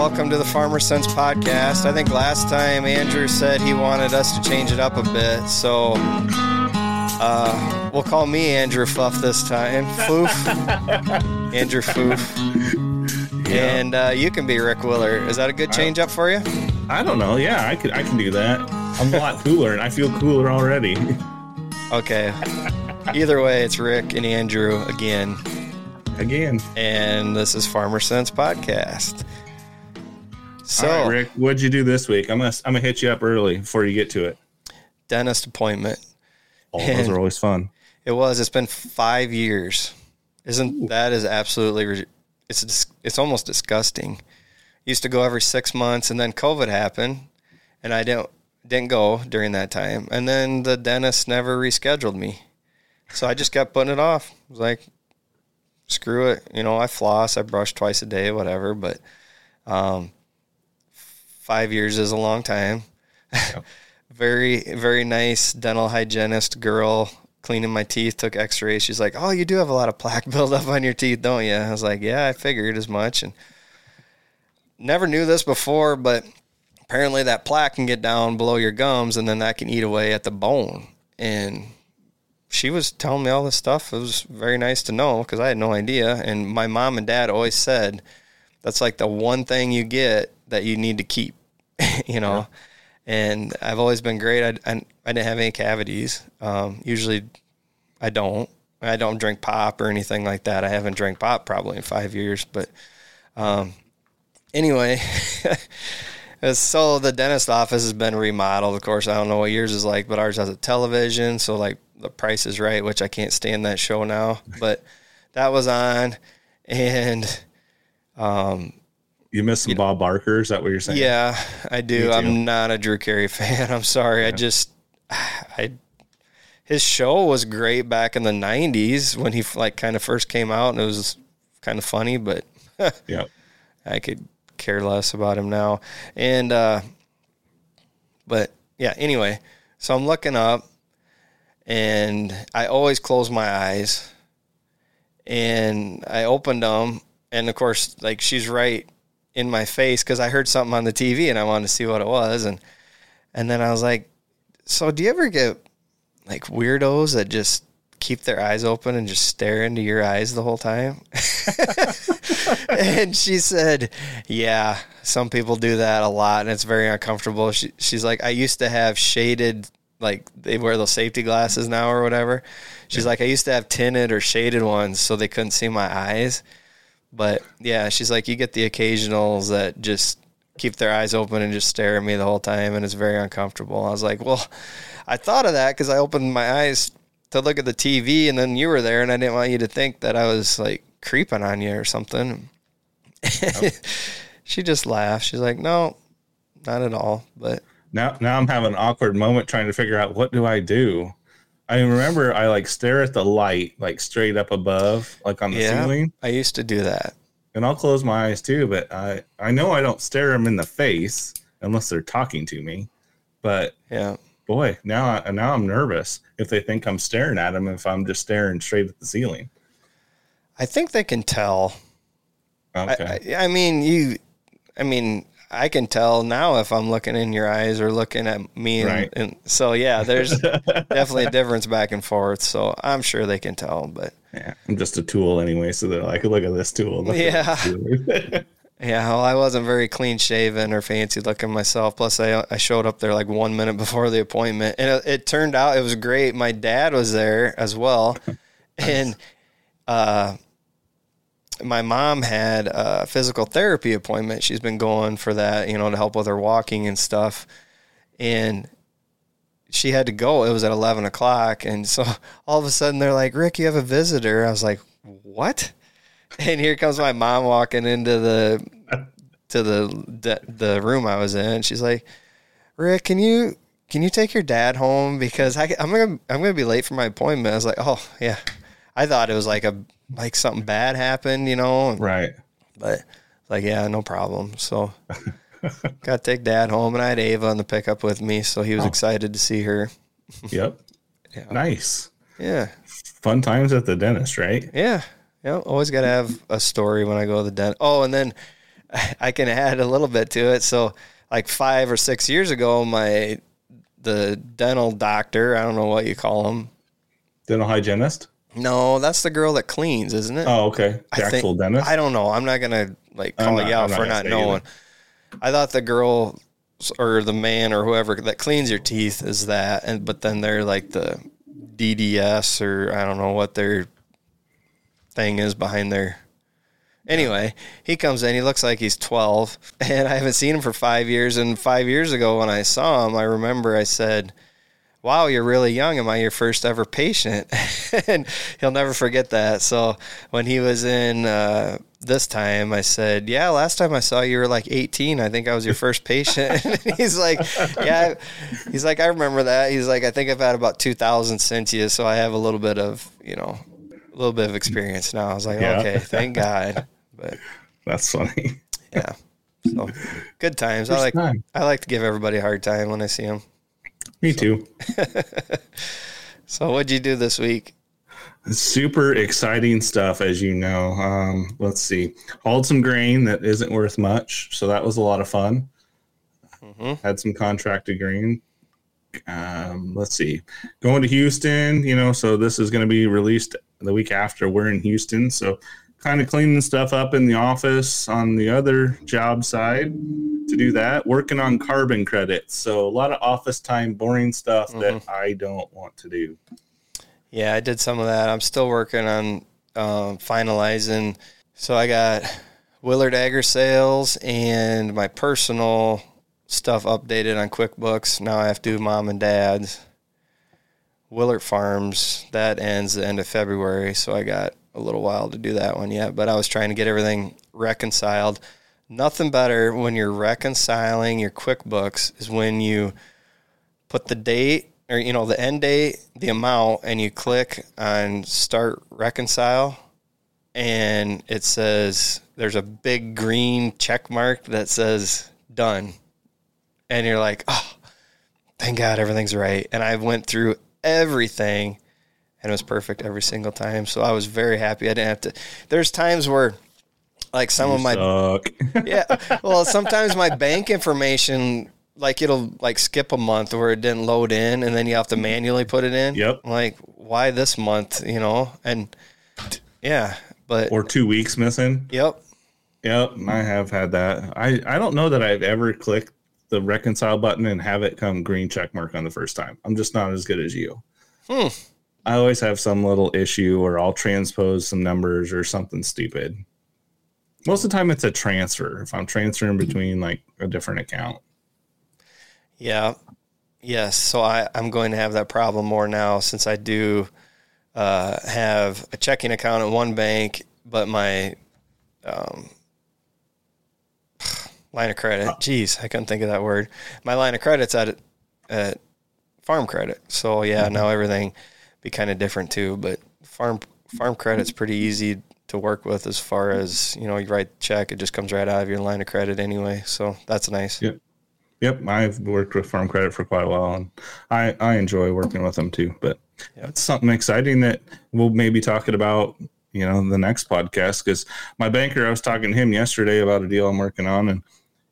welcome to the Farmer Sense podcast. I think last time Andrew said he wanted us to change it up a bit, so uh, we'll call me Andrew Fluff this time. Foof. Andrew Foof. Yeah. And uh, you can be Rick Willer. Is that a good change up for you? I don't know. Yeah, I could. I can do that. I'm a lot cooler, and I feel cooler already. Okay. Either way, it's Rick and Andrew again. Again. And this is Farmer Sense Podcast. So, right, Rick, what'd you do this week? I'm gonna I'm gonna hit you up early before you get to it. Dentist appointment. Oh, those are always fun. It was. It's been five years. Isn't Ooh. that is absolutely? It's it's almost disgusting. Used to go every six months, and then COVID happened, and I didn't didn't go during that time. And then the dentist never rescheduled me. So I just kept putting it off. I was like, screw it. You know, I floss, I brush twice a day, whatever. But um, five years is a long time. Yep. very, very nice dental hygienist girl cleaning my teeth, took x rays. She's like, Oh, you do have a lot of plaque buildup on your teeth, don't you? I was like, Yeah, I figured as much. And never knew this before, but apparently that plaque can get down below your gums and then that can eat away at the bone. And she was telling me all this stuff. It was very nice to know because I had no idea. And my mom and dad always said that's like the one thing you get that you need to keep, you know. Yeah. And I've always been great. I, I, I didn't have any cavities. Um, usually I don't. I don't drink pop or anything like that. I haven't drank pop probably in five years. But um, anyway, so the dentist office has been remodeled. Of course, I don't know what yours is like, but ours has a television. So like the Price is Right, which I can't stand that show now, but that was on, and um, you miss some you Bob Barker. Is that what you're saying? Yeah, I do. I'm not a Drew Carey fan. I'm sorry. Yeah. I just I his show was great back in the 90s when he like kind of first came out and it was kind of funny, but yeah, I could care less about him now. And, uh, but yeah, anyway, so I'm looking up and I always close my eyes and I opened them. And of course, like she's right in my face because I heard something on the TV and I wanted to see what it was. And, and then I was like, so do you ever get like weirdos that just keep their eyes open and just stare into your eyes the whole time? and she said, Yeah, some people do that a lot and it's very uncomfortable. She, she's like, I used to have shaded, like they wear those safety glasses now or whatever. She's yeah. like, I used to have tinted or shaded ones so they couldn't see my eyes. But yeah, she's like, you get the occasionals that just keep their eyes open and just stare at me the whole time and it's very uncomfortable. I was like, well, I thought of that because I opened my eyes to look at the TV and then you were there and I didn't want you to think that I was like creeping on you or something. Oh. she just laughed. She's like, no, not at all. But now, now I'm having an awkward moment trying to figure out what do I do. I remember I like stare at the light like straight up above, like on the yeah, ceiling. I used to do that, and I'll close my eyes too. But I I know I don't stare them in the face unless they're talking to me. But yeah, boy, now I, now I'm nervous if they think I'm staring at them if I'm just staring straight at the ceiling. I think they can tell. Okay. I, I, mean, you. I mean, I can tell now if I'm looking in your eyes or looking at me, and, right. and so yeah, there's definitely a difference back and forth. So I'm sure they can tell, but yeah, I'm just a tool anyway. So they're like, look at this tool. yeah. Yeah, well, I wasn't very clean shaven or fancy looking myself. Plus, I I showed up there like one minute before the appointment, and it, it turned out it was great. My dad was there as well, and uh, my mom had a physical therapy appointment. She's been going for that, you know, to help with her walking and stuff, and she had to go. It was at eleven o'clock, and so all of a sudden they're like, "Rick, you have a visitor." I was like, "What?" and here comes my mom walking into the to the the room I was in. She's like, "Rick, can you can you take your dad home because I, am gonna I'm gonna be late for my appointment." I was like, "Oh yeah," I thought it was like a like something bad happened, you know? Right. But like, yeah, no problem. So got to take dad home, and I had Ava on the pickup with me, so he was oh. excited to see her. yep. Yeah. Nice. Yeah. Fun times at the dentist, right? Yeah. Yeah, always got to have a story when I go to the dentist. Oh, and then I can add a little bit to it. So, like five or six years ago, my the dental doctor, I don't know what you call him. Dental hygienist? No, that's the girl that cleans, isn't it? Oh, okay. The I think- dentist? I don't know. I'm not gonna like call not- you out I'm not for not say knowing. I thought the girl or the man or whoever that cleans your teeth is that, and but then they're like the DDS or I don't know what their thing is behind their. Anyway, he comes in. He looks like he's 12, and I haven't seen him for five years. And five years ago, when I saw him, I remember I said, wow, you're really young. Am I your first ever patient? and he'll never forget that. So when he was in uh, this time, I said, yeah, last time I saw you, were like 18. I think I was your first patient. and he's like, yeah, he's like, I remember that. He's like, I think I've had about 2,000 since you. So I have a little bit of, you know, a little bit of experience now. I was like, Yeah. okay, thank God. But That's funny. yeah. So good times. I like time. I like to give everybody a hard time when I see them. Me too. So what'd you do this week? Super exciting stuff, as you know. Um, let's see. Hauled some grain that isn't worth much, so that was a lot of fun. Mhm. Had some contracted grain. Um, let's see. Going to Houston, you know, so this is going to be released the week after we're in Houston. So kind of cleaning stuff up in the office on the other job side to do that. Working on carbon credits. So a lot of office time, boring stuff that I don't want to do. Yeah, I did some of that. I'm still working on um, finalizing. So I got Willard Agri Sales and my personal stuff updated on QuickBooks. Now I have to do mom and dad's. Willard Farms that ends the end of February, so I got a little while to do that one yet. But I was trying to get everything reconciled. Nothing better when you're reconciling your QuickBooks is when you put the date or you know the end date, the amount, and you click on start reconcile, and it says there's a big green check mark that says done, and you're like, oh, thank God everything's right. And I went through everything, and it was perfect every single time. So I was very happy. I didn't have to. There's times where. Like some of my Suck. yeah. Well, sometimes my bank information, like it'll like skip a month where it didn't load in, and then you have to manually put it in. Yep. Like why this month? You know, and yeah, but or two weeks missing. yep. Yep, I have had that. I, I don't know that I've ever clicked the reconcile button and have it come green check mark on the first time. I'm just not as good as you. Hmm. I always have some little issue or I'll transpose some numbers or something stupid. Most of the time it's a transfer if I'm transferring between like a different account. Yeah. Yes. So I, I'm going to have that problem more now since I do uh, have a checking account at one bank, but my um, line of credit, geez, I couldn't think of that word. My line of credit's at, at farm credit. So yeah, now everything be kind of different too, but farm, farm credit's pretty easy to work with as far as, you know, you write the check, it just comes right out of your line of credit anyway. So that's nice. Yep. Yep, I've worked with Farm Credit for quite a while, and I, I enjoy working with them too. But Yep. it's something exciting that we'll maybe talking about, you know, the next podcast. Because my banker, I was talking to him yesterday about a deal I'm working on, and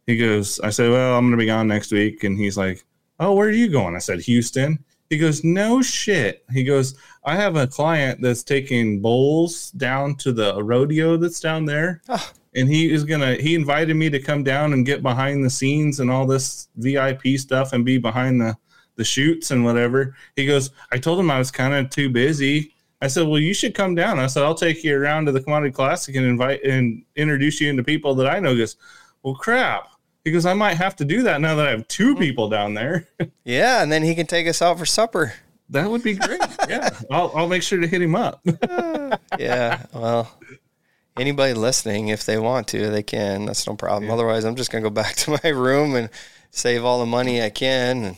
he goes, I said, "Well, I'm going to be gone next week," and he's like, "Oh, where are you going?" I said, "Houston." He goes, "No shit." He goes, "I have a client that's taking bulls down to the rodeo that's down there." Ah. and he is gonna he invited me to come down and get behind the scenes and all this vip stuff and be behind the the chutes and whatever he goes i told him i was kind of too busy i said well you should come down i said i'll take you around to the commodity classic and invite and introduce you into people that i know he goes well crap goes i might have to do that now that i have two mm-hmm. people down there Yeah. And then he can take us out for supper. that would be great yeah I'll, I'll make sure to hit him up yeah. Well, anybody listening, if they want to, they can. That's no problem. Otherwise, I'm just gonna go back to my room and save all the money I can. And,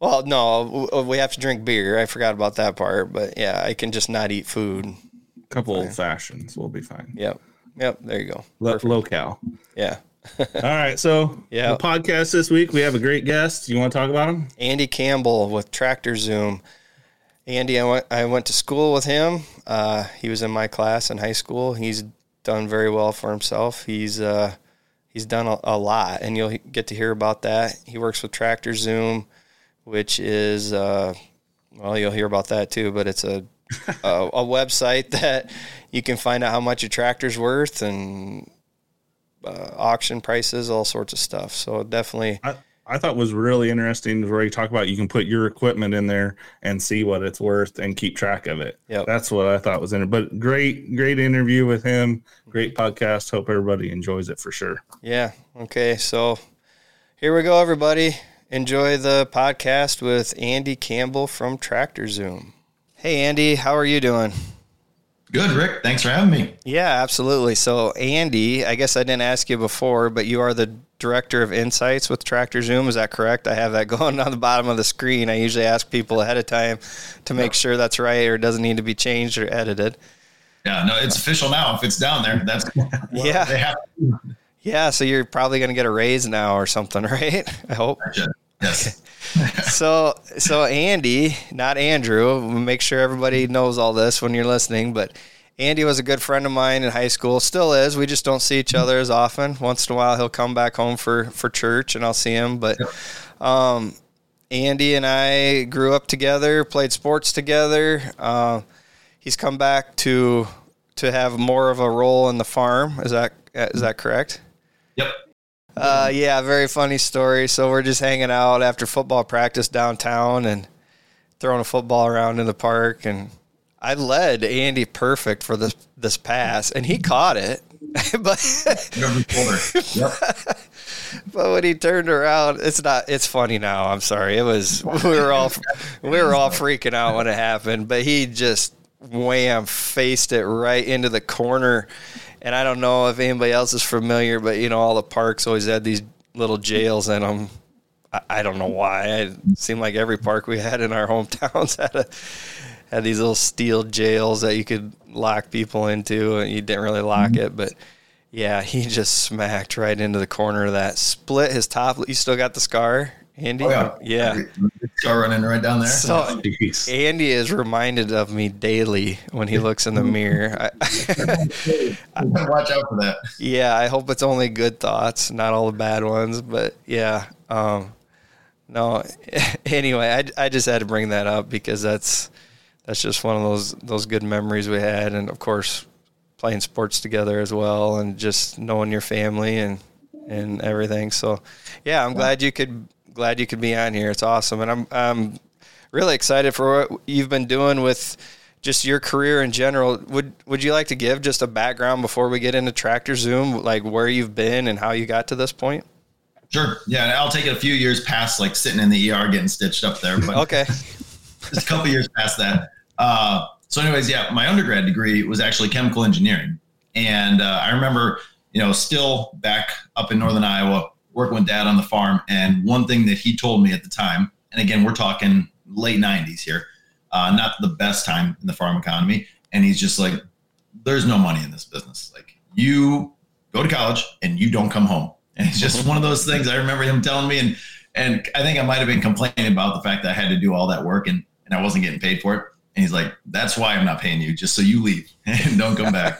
well, no, we have to drink beer. I forgot about that part. But yeah, I can just not eat food. a couple old fashions we'll be fine Yep. Yep. There you go. Lo- local Yeah. All right so Yeah. the podcast this week we have a great guest you want to talk about him Andy Campbell with Tractor Zoom. Andy, I went, I went to school with him. Uh, he was in my class in high school. He's done very well for himself. He's uh, he's done a, a, lot, and you'll get to hear about that. He works with Tractor Zoom, which is uh, well, you'll hear about that too. But it's a a, a, website that you can find out how much your tractor's worth and uh, auction prices, all sorts of stuff. So definitely. I, I thought was really interesting where you talk about you can put your equipment in there and see what it's worth and keep track of it. Yeah, that's what I thought was in it. But great, great interview with him. Great podcast. Hope everybody enjoys it for sure. Yeah. Okay. So here we go, everybody. Enjoy the podcast with Andy Campbell from Tractor Zoom. Hey, Andy, how are you doing? Good, Rick. Thanks for having me. Yeah, absolutely. So, Andy, I guess I didn't ask you before, but you are the director of insights with Tractor Zoom. Is that correct? I have that going on the bottom of the screen. I usually ask people ahead of time to make sure that's right or doesn't need to be changed or edited. Yeah, no, it's official now. If it's down there, that's yeah. Yeah, so you're probably going to get a raise now or something, right? I hope. Yes. so so Andy, not Andrew. Make sure everybody knows all this when you're listening. But Andy was a good friend of mine in high school. Still is. We just don't see each other as often. Once in a while, he'll come back home for for church, and I'll see him. But um, Andy and I grew up together, played sports together. Uh, he's come back to to have more of a role in the farm. Is that is that correct? Yep. Uh, yeah, very funny story. So we're just hanging out after football practice downtown and throwing a football around in the park, and I led Andy perfect for this this pass, and he caught it. but but when he turned around, it's not. It's funny now. I'm sorry. It was we were all we were all freaking out when it happened, but he just wham faced it right into the corner and I don't know if anybody else is familiar, but you know, all the parks always had these little jails in them. I, I don't know why. It seemed like every park we had in our hometowns had a had these little steel jails that you could lock people into, and you didn't really lock mm-hmm. it, but. Yeah, he just smacked right into the corner of that. Split his top. You still got the scar? Andy? Oh, yeah. Yeah. Car running right down there. So Andy is reminded of me daily when he looks in the mirror. I, Watch out for that. Yeah, I hope it's only good thoughts, not all the bad ones. But yeah, um, no. Anyway, I, I just had to bring that up because that's that's just one of those those good memories we had, and of course, playing sports together as well, and just knowing your family and and everything. So, yeah, I'm glad you could glad you could be on here. It's awesome, and I'm I'm really excited for what you've been doing with just your career in general. Would Would you like to give just a background before we get into Tractor Zoom, like where you've been and how you got to this point? Sure. Yeah, I'll take it a few years past like sitting in the ER getting stitched up there, but okay, just a couple years past that. Uh, so, anyways, yeah, my undergrad degree was actually chemical engineering, and uh, I remember, you know, still back up in northern Iowa, working with dad on the farm. And one thing that he told me at the time, and again, we're talking late 90s here, uh, not the best time in the farm economy. And he's just like, there's no money in this business. Like, you go to college and you don't come home. And it's just one of those things I remember him telling me. And, and I think I might have been complaining about the fact that I had to do all that work and, and I wasn't getting paid for it. And he's like, that's why I'm not paying you, just so you leave and don't come back.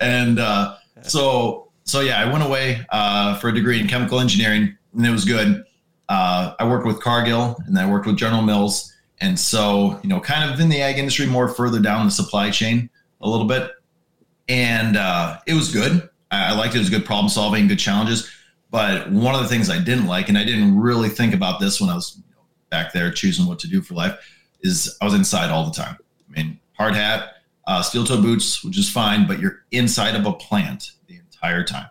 and uh, so so yeah, I went away uh, for a degree in chemical engineering, and it was good. Uh, I worked with Cargill, and I worked with General Mills, and so you know, kind of in the ag industry, more further down the supply chain a little bit, and uh, it was good. I, I liked it. It was good problem solving, good challenges. But one of the things I didn't like, and I didn't really think about this when I was you know, back there choosing what to do for life, is I was inside all the time. I mean, hard hat, uh, steel toe boots, which is fine, but you're inside of a plant entire time.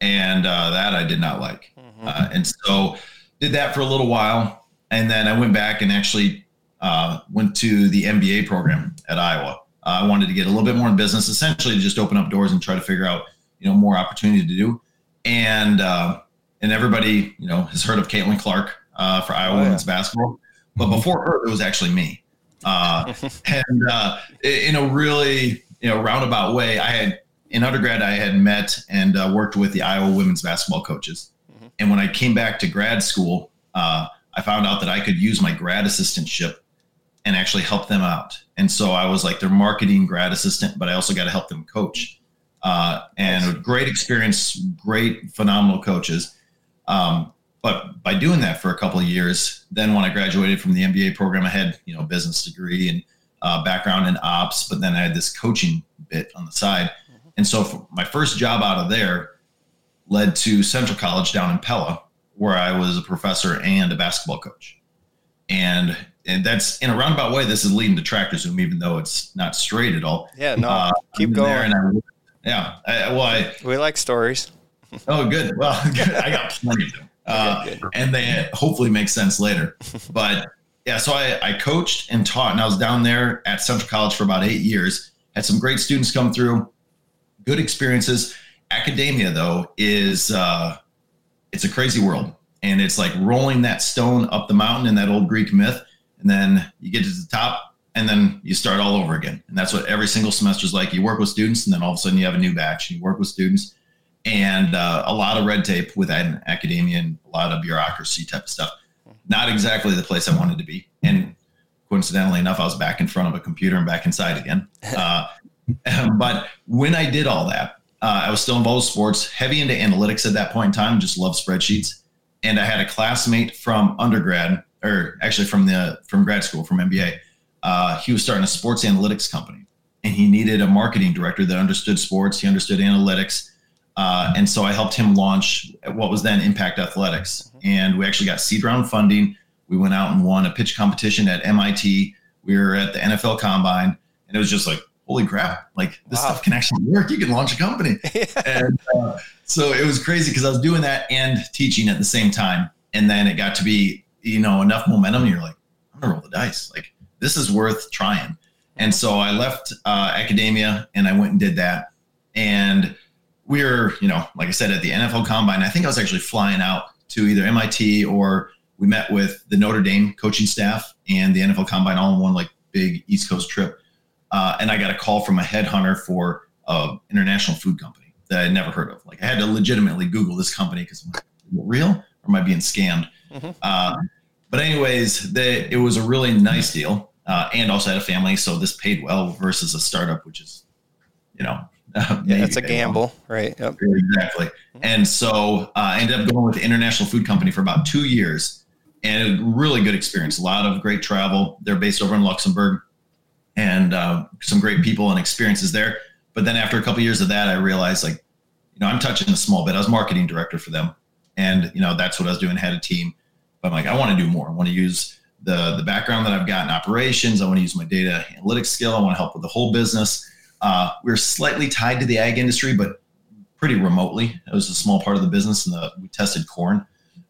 And uh, that I did not like. Mm-hmm. Uh, and so did that for a little while. And then I went back and actually uh, went to the MBA program at Iowa. Uh, I wanted to get a little bit more in business, essentially to just open up doors and try to figure out, you know, more opportunity to do. And uh, and everybody, you know, has heard of Caitlin Clark uh, for Iowa oh, women's basketball. But before her, it was actually me. and in a really, you know, roundabout way, I had in undergrad, I had met and uh, worked with the Iowa women's basketball coaches. Mm-hmm. And when I came back to grad school, uh, I found out that I could use my grad assistantship and actually help them out. And so I was like their marketing grad assistant, but I also got to help them coach. uh, and great experience, great, phenomenal coaches. Um, but by doing that for a couple of years, then when I graduated from the MBA program, I had you know business degree and uh, background in ops, but then I had this coaching bit on the side. And so my first job out of there led to Central College down in Pella, where I was a professor and a basketball coach. And and that's in a roundabout way. This is leading to Tractor Zoom, even though it's not straight at all. Yeah, no, uh, keep going. I, yeah, I, well, I, we like stories. oh, good. Well, good. I got plenty of them, uh, good. and they hopefully make sense later. But yeah, so I, I coached and taught, and I was down there at Central College for about eight years. Had some great students come through, good experiences. Academia, though, is uh, it's a crazy world, and it's like rolling that stone up the mountain in that old Greek myth, and then you get to the top, and then you start all over again. And that's what every single semester is like. You work with students, and then all of a sudden you have a new batch. You work with students, and uh, a lot of red tape with academia and a lot of bureaucracy type of stuff not exactly the place I wanted to be. And coincidentally enough, I was back in front of a computer and back inside again. Uh, but when I did all that, uh, I was still involved with sports, heavy into analytics at that point in time, just love spreadsheets. And I had a classmate from undergrad, or actually from the from grad school, from MBA. Uh, he was starting a sports analytics company, and he needed a marketing director that understood sports. He understood analytics, uh, and so I helped him launch what was then Impact Athletics. And we actually got seed round funding. We went out and won a pitch competition at MIT. We were at the NFL Combine, and it was just like, holy crap, like this wow. stuff can actually work. You can launch a company. and uh, so it was crazy because I was doing that and teaching at the same time. And then it got to be, you know, enough momentum. You're like, I'm going to roll the dice. Like, this is worth trying. And so I left uh, academia and I went and did that. And we were, you know, like I said, at the NFL Combine. I think I was actually flying out to either MIT or we met with the Notre Dame coaching staff and the NFL Combine all in one like big East Coast trip. Uh, and I got a call from a headhunter for an international food company that I had never heard of. Like I had to legitimately Google this company because I'm like, real or am I being scammed? Mm-hmm. Uh, but anyways, they, it was a really nice deal uh, and also had a family. So this paid well versus a startup, which is, you know, yeah, it's a gamble, right? Yep. Exactly. And so uh, I ended up going with the International Food Company for about two years, and a really good experience. A lot of great travel. They're based over in Luxembourg, and uh, some great people and experiences there. But then after a couple of years of that, I realized like, you know, I'm touching a small bit. I was marketing director for them, and you know that's what I was doing. Had a team, but I'm like, I want to do more. I want to use the the background that I've got in operations. I want to use my data analytics skill. I want to help with the whole business uh, we're slightly tied to the ag industry, but pretty remotely. It was a small part of the business, and the, we tested corn,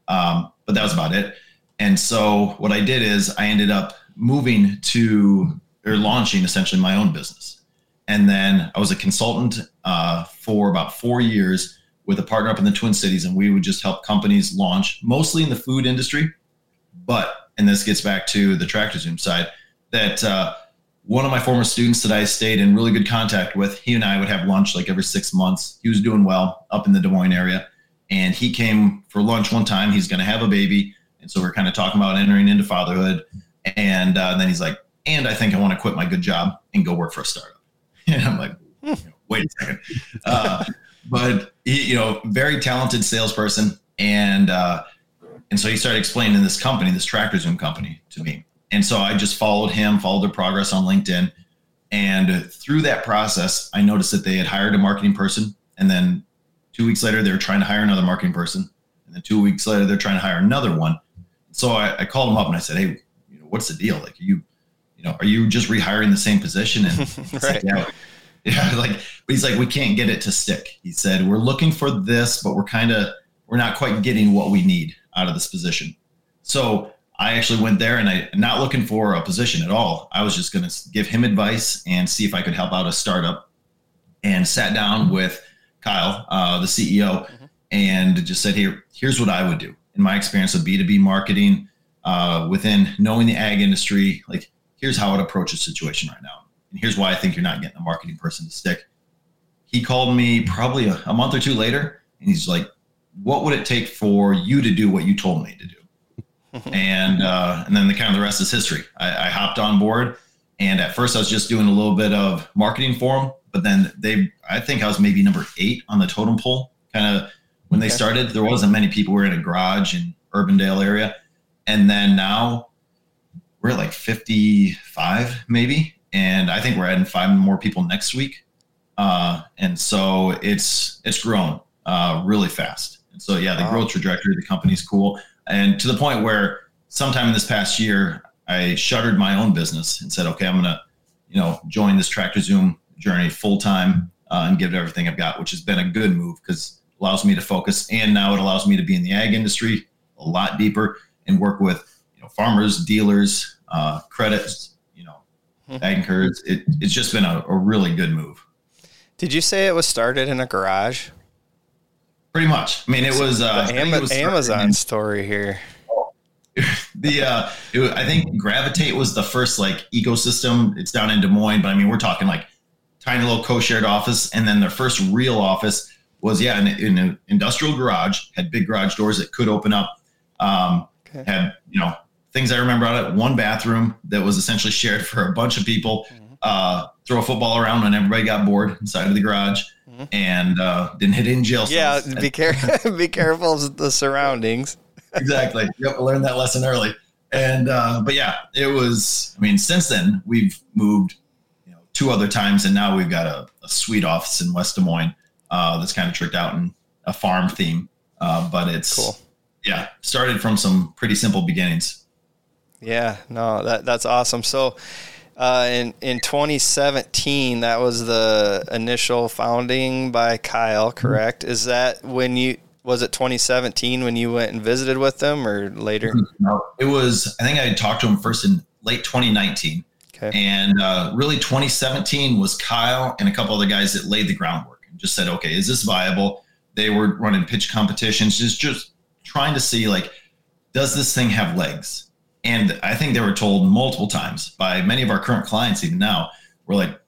um, but that was about it. And so what I did is I ended up moving to or launching essentially my own business, and then I was a consultant uh, for about four years with a partner up in the Twin Cities, and we would just help companies launch, mostly in the food industry, but and this gets back to the tractor zoom side that. Uh, one of my former students that I stayed in really good contact with, he and I would have lunch like every six months. He was doing well up in the Des Moines area. And he came for lunch one time. He's going to have a baby. And so we're kind of talking about entering into fatherhood. And, uh, then he's like, and I think I want to quit my good job and go work for a startup. And I'm like, wait a second. Uh, but he, you know, very talented salesperson. And, uh, and so he started explaining this company, this tractor zoom company to me. And so I just followed him, followed their progress on LinkedIn. And through that process, I noticed that they had hired a marketing person. And then two weeks later, they were trying to hire another marketing person. And then two weeks later, they're trying to hire another one. So I, I called him up and I said, Hey, you know, what's the deal? Like, you, you know, are you just rehiring the same position? And right. yeah, yeah, like, but he's like, we can't get it to stick. He said, we're looking for this, but we're kind of, we're not quite getting what we need out of this position. So I actually went there and I not looking for a position at all. I was just going to give him advice and see if I could help out a startup. And sat down with Kyle, uh, the CEO, mm-hmm. and just said, "Here, here's what I would do in my experience of B two B marketing uh, within knowing the ag industry. Like, here's how I'd approach a situation right now, and here's why I think you're not getting a marketing person to stick." He called me probably a, a month or two later, and he's like, "What would it take for you to do what you told me to do?" and uh, and then the kind of the rest is history. I, I, hopped on board, And at first, I was just doing a little bit of marketing for them, but then they, I think I was maybe number eight on the totem pole. Kind of when they Okay. started, there wasn't many people who were in a garage in Urbandale area, and then now we're at like 55 maybe, and I think we're adding five more people next week. Uh, and so it's it's grown uh, really fast. And so yeah, the Wow. growth trajectory of the company's cool, and to the point where sometime in this past year, I shuttered my own business and said, okay, I'm gonna, you know, join this Tractor Zoom journey full time uh, and give it everything I've got, which has been a good move because it allows me to focus, and now it allows me to be in the ag industry a lot deeper and work with you know farmers, dealers, uh, credits, you know, Hmm. bankers. It, it's just been a, a really good move. Did you say it was started in a garage? Pretty much. I mean, it was uh, think it was Amazon in- story here. the uh it, i think gravitate was the first like ecosystem it's down in des moines but i mean we're talking like tiny little co-shared office and then their first real office was yeah in, in an industrial garage had big garage doors that could open up um Okay. had you know things i remember on it one bathroom that was essentially shared for a bunch of people Mhm. uh throw a football around when everybody got bored inside of the garage Mhm. and uh didn't hit in jail Yeah, cells. be careful. be careful of the surroundings. exactly. Yep, I learned that lesson early. And uh, but yeah, it was. I mean, since then we've moved, you know, two other times, and now we've got a, a sweet office in West Des Moines uh, that's kind of tricked out in a farm theme. Uh, but it's Cool. Yeah, started from some pretty simple beginnings. Yeah, no, that that's awesome. So, uh, in in 2017, that was the initial founding by Kyle. Correct? Is that when you was it 2017 when you went and visited with them, or later? No, it was. I think I talked to him first in late 2019. Okay. And uh, really, 2017 was Kyle and a couple other guys that laid the groundwork and just said, okay, is this viable? They were running pitch competitions, just just trying to see like, does this thing have legs? And I think they were told multiple times by many of our current clients, even now, we're like,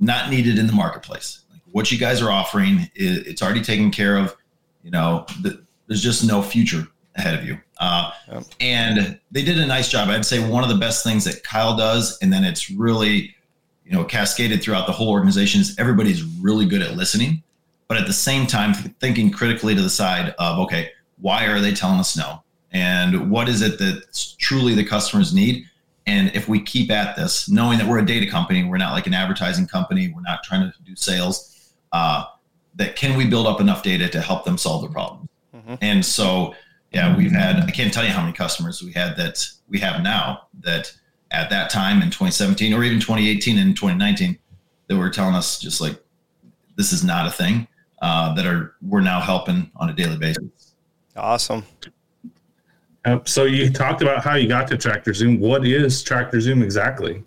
not needed in the marketplace. Like what you guys are offering, i- it's already taken care of. You know, th- there's just no future ahead of you. Uh, Yep. and they did a nice job. I'd say one of the best things that Kyle does, and then it's really, you know, cascaded throughout the whole organization is everybody's really good at listening, but at the same time thinking critically to the side of, okay, why are they telling us no? And what is it that truly the customers need? And if we keep at this, knowing that we're a data company, we're not like an advertising company, we're not trying to do sales, uh, that can we build up enough data to help them solve their problems? Mhm. And so, yeah, we've had, I can't tell you how many customers we had that we have now that at that time in 2017 or even 2018 and 2019 that were telling us just like, this is not a thing uh, that are, we're now helping on a daily basis. Awesome. Uh, so you talked about how you got to Tractor Zoom. What is Tractor Zoom exactly?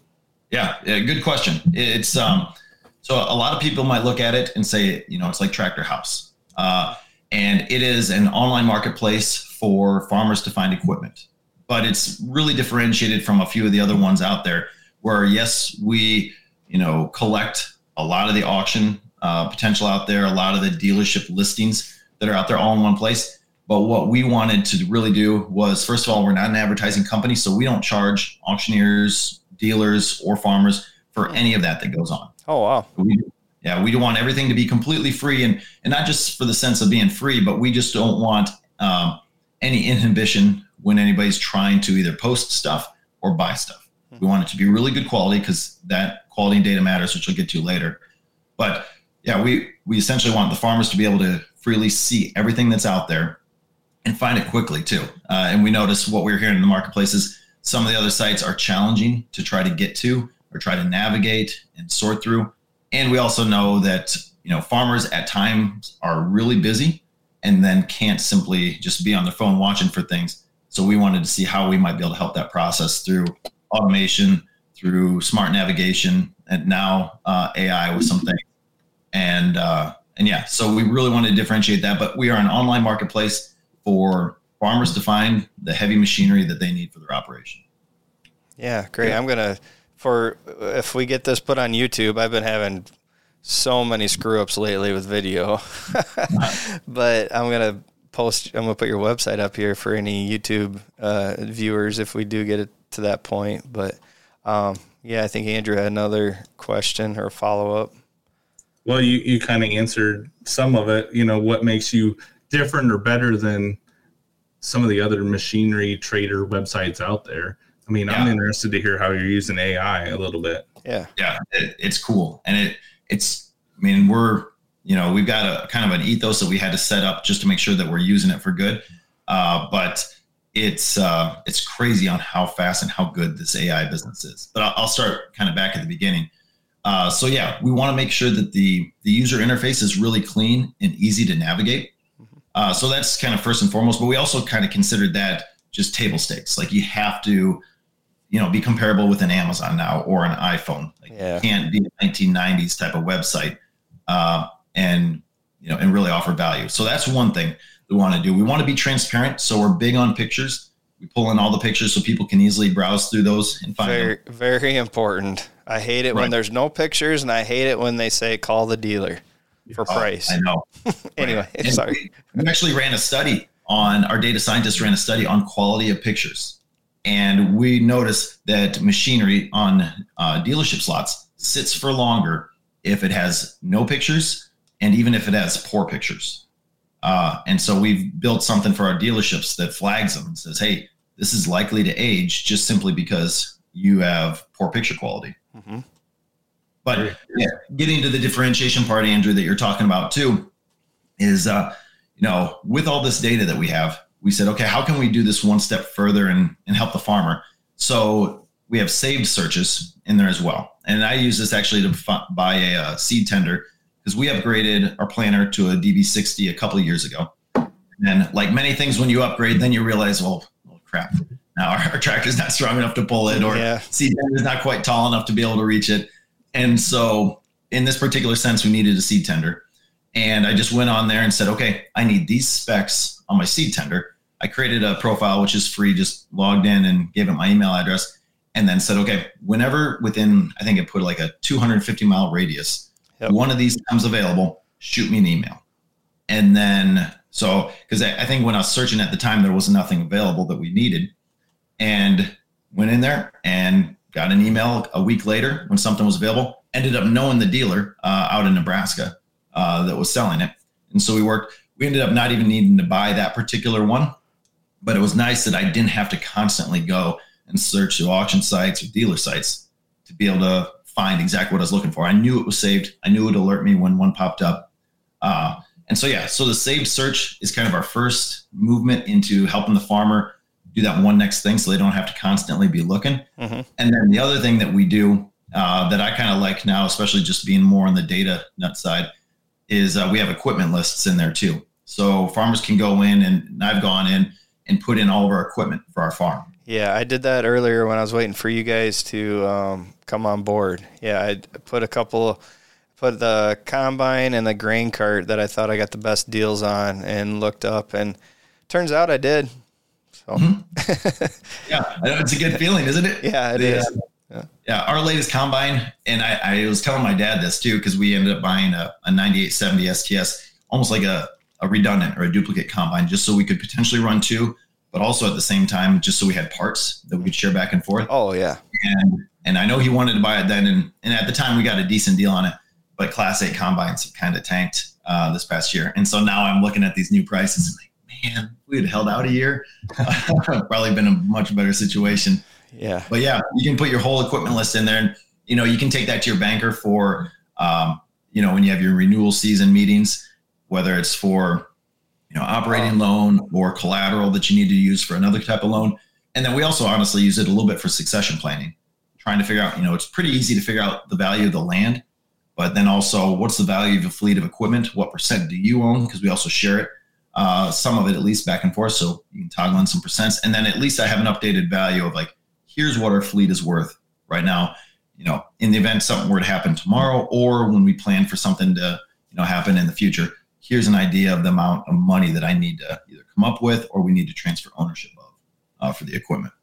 Yeah, yeah, good question. It's um, so a lot of people might look at it and say, you know, it's like Tractor House, uh, and it is an online marketplace for farmers to find equipment, but it's really differentiated from a few of the other ones out there. Where yes, we, you know, collect a lot of the auction uh, potential out there, a lot of the dealership listings that are out there all in one place. But what we wanted to really do was, first of all, we're not an advertising company, so we don't charge auctioneers, dealers, or farmers for any of that that goes on. Oh wow. We, yeah, we want everything to be completely free, and and not just for the sense of being free, but we just don't want um, any inhibition when anybody's trying to either post stuff or buy stuff. We want it to be really good quality because that quality and data matters, which we'll get to later. But yeah, we we essentially want the farmers to be able to freely see everything that's out there and find it quickly too. Uh, and we notice what we're hearing in the marketplace is some of the other sites are challenging to try to get to or try to navigate and sort through. And we also know that you know farmers at times are really busy and then can't simply just be on their phone watching for things. So we wanted to see how we might be able to help that process through automation, through smart navigation, and now uh, AI with something. And uh, and yeah, so we really wanted to differentiate that. But we are an online marketplace for farmers to find the heavy machinery that they need for their operation. Yeah, great. I'm gonna for if we get this put on YouTube. I've been having so many screw ups lately with video, but I'm gonna post. I'm gonna put your website up here for any YouTube uh, viewers if we do get it to that point. But Um, yeah, I think Andrew had another question or follow up. Well, you, you kind of answered some of it. You know, what makes you different or better than some of the other machinery trader websites out there? I mean, I'm interested to hear how you're using AI a little bit. Yeah. yeah, it, it's cool, and it it's. I mean, we're you know we've got a kind of an ethos that we had to set up just to make sure that we're using it for good. Uh, but it's uh, it's crazy on how fast and how good this AI business is. But I'll, I'll start kind of back at the beginning. Uh, so yeah, we want to make sure that the the user interface is really clean and easy to navigate. Uh, so that's kind of first and foremost. But we also kind of considered that just table stakes. Like you have to, you know, be comparable with an Amazon now or an iPhone. Like Yeah. you can't be a 1990s type of website uh, and you know and really offer value. So that's one thing we want to do. We want to be transparent. So we're big on pictures. We pull in all the pictures so people can easily browse through those and find them. Very, very important. I hate it when there's no pictures, and I hate it when they say call the dealer for Oh, price. I know. Anyway, And sorry. We, we actually ran a study on our data scientists ran a study on quality of pictures, and we noticed that machinery on uh, dealership slots sits for longer if it has no pictures and even if it has poor pictures. Uh, and so we've built something for our dealerships that flags them and says, "Hey, this is likely to age just simply because you have poor picture quality." Mhm. But yeah, getting to the differentiation part, Andrew, that you're talking about too, is uh, you know, with all this data that we have, we said, okay, how can we do this one step further and, and help the farmer? So we have saved searches in there as well. And I use this actually to buy a, uh seed tender because we upgraded our planter to a DB60 a couple of years ago. And like many things, when you upgrade, then you realize, well, oh crap, now our, our tractor's not strong enough to pull it, or Yeah. seed tender is not quite tall enough to be able to reach it. And so, in this particular sense, we needed a seed tender. And I just went on there and said, okay, I need these specs on my seed tender. I created a profile, which is free, just logged in and gave it my email address. And then said, okay, whenever within, I think it put like a 250 mile radius, Yep. one of these comes available, shoot me an email. And then, so, because I, I think when I was searching at the time, there was nothing available that we needed. And went in there and got an email a week later when something was available. Ended up knowing the dealer uh, out in Nebraska uh, that was selling it. And so we worked, we ended up not even needing to buy that particular one. But it was nice that I didn't have to constantly go and search through auction sites or dealer sites to be able to find exactly what I was looking for. I knew it was saved. I knew it would alert me when one popped up. Uh, and so, yeah, so the saved search is kind of our first movement into helping the farmer do that one next thing so they don't have to constantly be looking. Mhm. And then the other thing that we do uh, that I kind of like now, especially just being more on the data nut side, is uh, we have equipment lists in there too. So farmers can go in, and I've gone in and put in all of our equipment for our farm. Yeah, I did that earlier when I was waiting for you guys to um, come on board. Yeah, I put a couple, put the combine and the grain cart that I thought I got the best deals on, and looked up, and turns out I did. So Yeah, I know it's a good feeling, isn't it? yeah, it is. Uh, Yeah, our latest combine, and I, I was telling my dad this too because we ended up buying a, a 9870 STS, almost like a, a redundant or a duplicate combine, just so we could potentially run two, but also at the same time, just so we had parts that we could share back and forth. Oh yeah, And and I know he wanted to buy it then, and, and at the time we got a decent deal on it, but Class 8 combines have kind of tanked uh, this past year, and so now I'm looking at these new prices, and like, man, we had held out a year, probably been a much better situation. Yeah, But yeah, you can put your whole equipment list in there, and you know you can take that to your banker for, um, you know, when you have your renewal season meetings, whether it's for, you know, operating loan or collateral that you need to use for another type of loan, and then we also honestly use it a little bit for succession planning, trying to figure out, you know, it's pretty easy to figure out the value of the land, but then also what's the value of a fleet of equipment? What percent do you own? Because we also share it uh, some of it at least back and forth. So you can toggle in some percents. And then at least I have an updated value of like, here's what our fleet is worth right now. You know, in the event something were to happen tomorrow or when we plan for something to, you know, happen in the future, here's an idea of the amount of money that I need to either come up with or we need to transfer ownership of uh, for the equipment.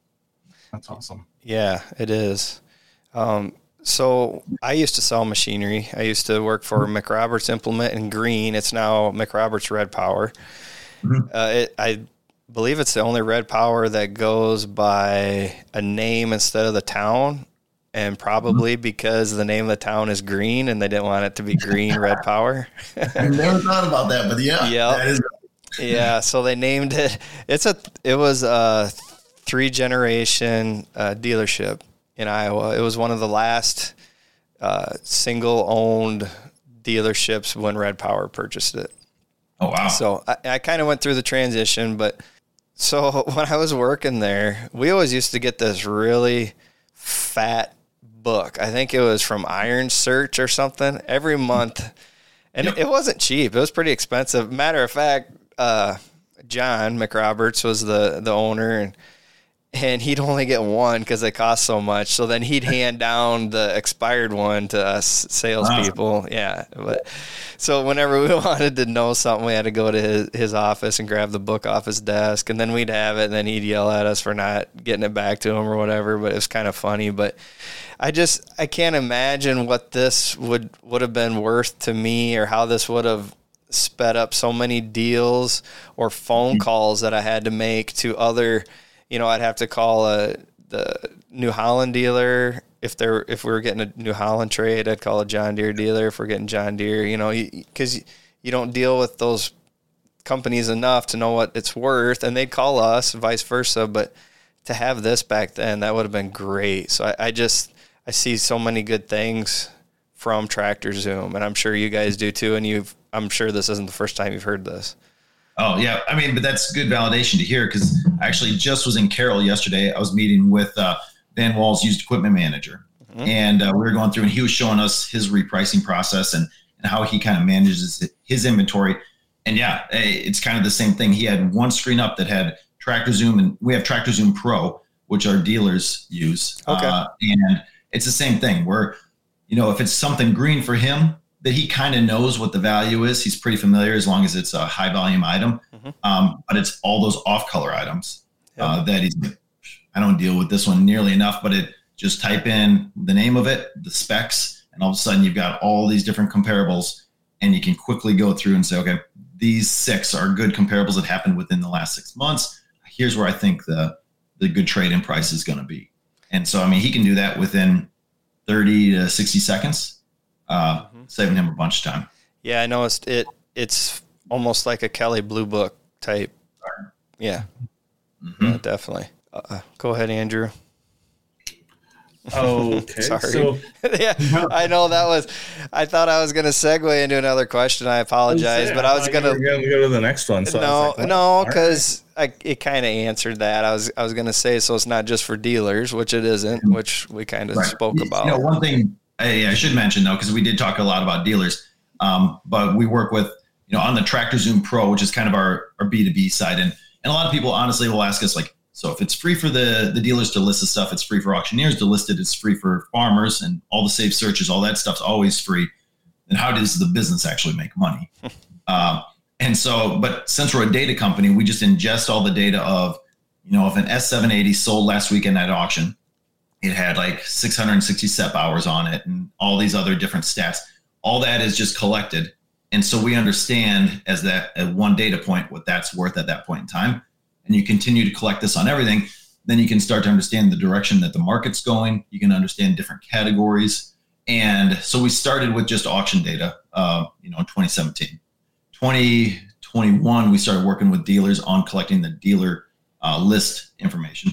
That's awesome. yeah, it is. Um, so I used to sell machinery. I used to work for McRoberts Implement in Greene. It's now McRoberts Red Power. Mhm. Uh, it, I believe it's the only Red Power that goes by a name instead of the town. and probably because the name of the town is Greene and they didn't want it to be Green Red Power. I never thought about that, but yeah, yeah, yeah. So they named it. It's a. It was a three generation uh, dealership in Iowa. It was one of the last uh, single owned dealerships when Red Power purchased it. Oh wow! So I, I kind of went through the transition, but so when I was working there, we always used to get this really fat book. I think it was from Iron Search or something every month, and it wasn't cheap. It was pretty expensive. Matter of fact, uh, John McRoberts was the the owner, and and he'd only get one because they cost so much. So then he'd hand down the expired one to us salespeople. Wow. Yeah, but so whenever we wanted to know something, we had to go to his, his office and grab the book off his desk, and then we'd have it, and then he'd yell at us for not getting it back to him or whatever. But it was kind of funny. But I just I can't imagine what this would would have been worth to me, or how this would have sped up so many deals or phone mm-hmm. calls that I had to make to other you know, I'd have to call a the New Holland dealer if they're if we were getting a New Holland trade. I'd call a John Deere dealer if we're getting John Deere. You know, because you, you don't deal with those companies enough to know what it's worth, and they'd call us, vice versa. But to have this back then, that would have been great. So I, I just I see so many good things from Tractor Zoom, and I'm sure you guys do too. And you've I'm sure this isn't the first time you've heard this. Oh yeah, I mean, but that's good validation to hear because I actually just was in Carroll yesterday. I was meeting with uh, Van Wall's used equipment manager, mm-hmm. and uh, we were going through, and he was showing us his repricing process and and how he kind of manages his inventory. And yeah, it's kind of the same thing. He had one screen up that had Tractor Zoom, and we have Tractor Zoom Pro, which our dealers use. Okay, uh, and it's the same thing. Where you know if it's something green for him, that he kind of knows what the value is. He's pretty familiar as long as it's a high volume item. Mm-hmm. Um, but it's all those off color items yep. uh, that he's. I don't deal with this one nearly enough, but it just type in the name of it, the specs, and all of a sudden you've got all these different comparables, and you can quickly go through and say, okay, these six are good comparables that happened within the last six months. Here's where I think the the good trade in price is going to be. And so, I mean, he can do that within 30 to 60 seconds. Uh, saving him a bunch of time. Yeah, I noticed it. It's almost like a Kelly Blue Book type. Yeah, mm-hmm. yeah definitely. Uh, go ahead, Andrew. Oh, okay. Sorry. So, yeah, I know that was. I thought I was going to segue into another question. I apologize, but I was going to go to the next one. So no, like, no, because right. it kind of answered that. I was I was going to say so. It's not just for dealers, which it isn't, mm-hmm. which we kind of right. spoke about. You know, one thing I, I should mention though, because we did talk a lot about dealers, um, but we work with you know on the Tractor Zoom Pro, which is kind of our our B two B side, and and a lot of people honestly will ask us like, so if it's free for the the dealers to list the stuff, it's free for auctioneers to list it, it's free for farmers, and all the safe searches, all that stuff's always free. And how does the business actually make money? uh, and so, but since we're a data company, we just ingest all the data of, you know, if an S780 sold last weekend at auction, it had like 660 SEP hours on it and all these other different stats. All that is just collected. And so we understand as that at one data point what that's worth at that point in time. And you continue to collect this on everything, then you can start to understand the direction that the market's going. You can understand different categories. And so we started with just auction data, uh, you know, in 2017. 2021, we started working with dealers on collecting the dealer uh, list information.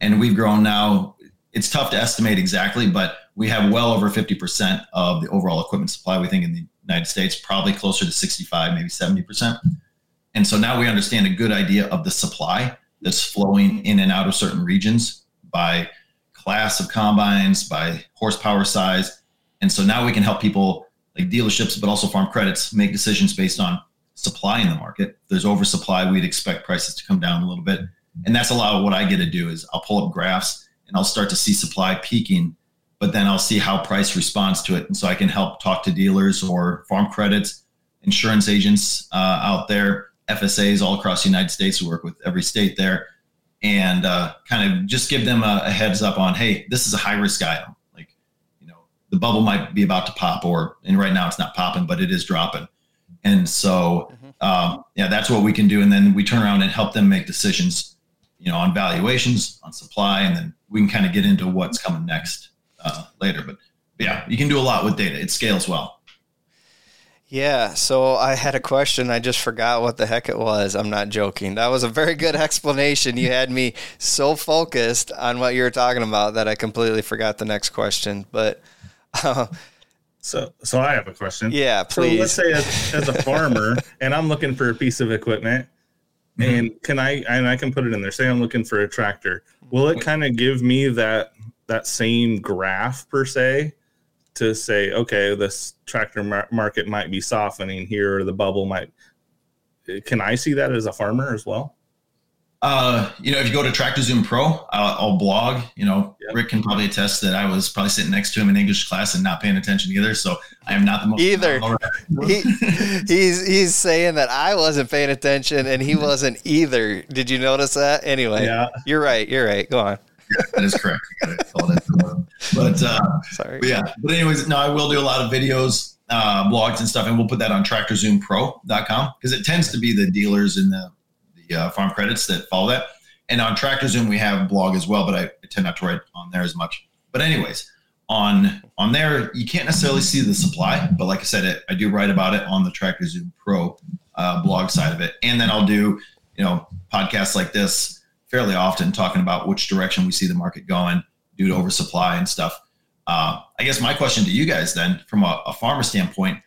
And we've grown now it's tough to estimate exactly, but we have well over 50% of the overall equipment supply, we think, in the United States, probably closer to 65, maybe 70%. And so now we understand a good idea of the supply that's flowing in and out of certain regions by class of combines, by horsepower size. And so now we can help people like dealerships, but also farm credits make decisions based on supply in the market. If there's oversupply, we'd expect prices to come down a little bit. And that's a lot of what I get to do is I'll pull up graphs and I'll start to see supply peaking, but then I'll see how price responds to it. And so I can help talk to dealers or farm credits, insurance agents uh, out there, FSAs all across the United States who work with every state there, and uh, kind of just give them a, a heads up on, hey, this is a high risk item. Like, you know, the bubble might be about to pop, or and right now it's not popping, but it is dropping. And so, mm-hmm. um, yeah, that's what we can do. And then we turn around and help them make decisions, you know, on valuations, on supply, and then we can kind of get into what's coming next uh, later. But, but yeah, you can do a lot with data. It scales well. Yeah, so I had a question. I just forgot what the heck it was. I'm not joking. That was a very good explanation. You had me so focused on what you were talking about that I completely forgot the next question. But uh, so, so I have a question. Yeah, please. So let's say as, as a farmer, and I'm looking for a piece of equipment. Mm-hmm. and can I and I can put it in there. Say I'm looking for a tractor. Will it kind of give me that that same graph per se? to say, okay, this tractor mar- market might be softening here, or the bubble might. Eh, can I see that as a farmer as well? Uh, you know, if you go to Tractor Zoom Pro, I'll, I'll blog. You know, yep. Rick can probably attest that I was probably sitting next to him in English class and not paying attention either. So I am not the most either. he, he's he's saying that I wasn't paying attention and he wasn't either. Did you notice that? Anyway, yeah. you're right. You're right. Go on. Yeah, that is correct. but uh, sorry. But yeah. But anyways, no, I will do a lot of videos, uh, blogs, and stuff, and we'll put that on TractorZoomPro.com because it tends to be the dealers and the uh, farm credits that follow that. And on Tractor Zoom, we have blog as well, but I, I tend not to write on there as much. But anyways, on on there, you can't necessarily see the supply, but like I said, it, I do write about it on the Tractor Zoom Pro uh, blog side of it, and then I'll do you know podcasts like this fairly often talking about which direction we see the market going due to oversupply and stuff. Uh, I guess my question to you guys then, from a, a farmer standpoint,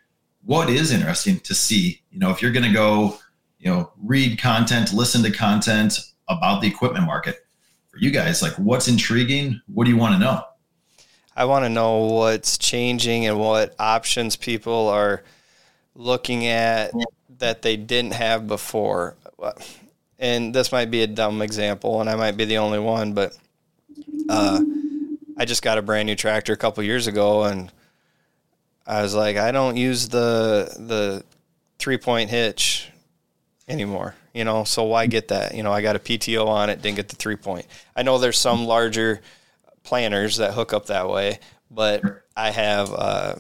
what is interesting to see? You know, if you're going to go, you know, read content, listen to content about the equipment market, for you guys, like what's intriguing? What do you want to know? I want to know what's changing and what options people are looking at that they didn't have before and this might be a dumb example, and I might be the only one, but uh, I just got a brand new tractor a couple years ago, and I was like, I don't use the the three point hitch anymore. You know, so why get that? You know, I got a PTO on it, didn't get the three point. I know there's some larger planters that hook up that way, but I have uh,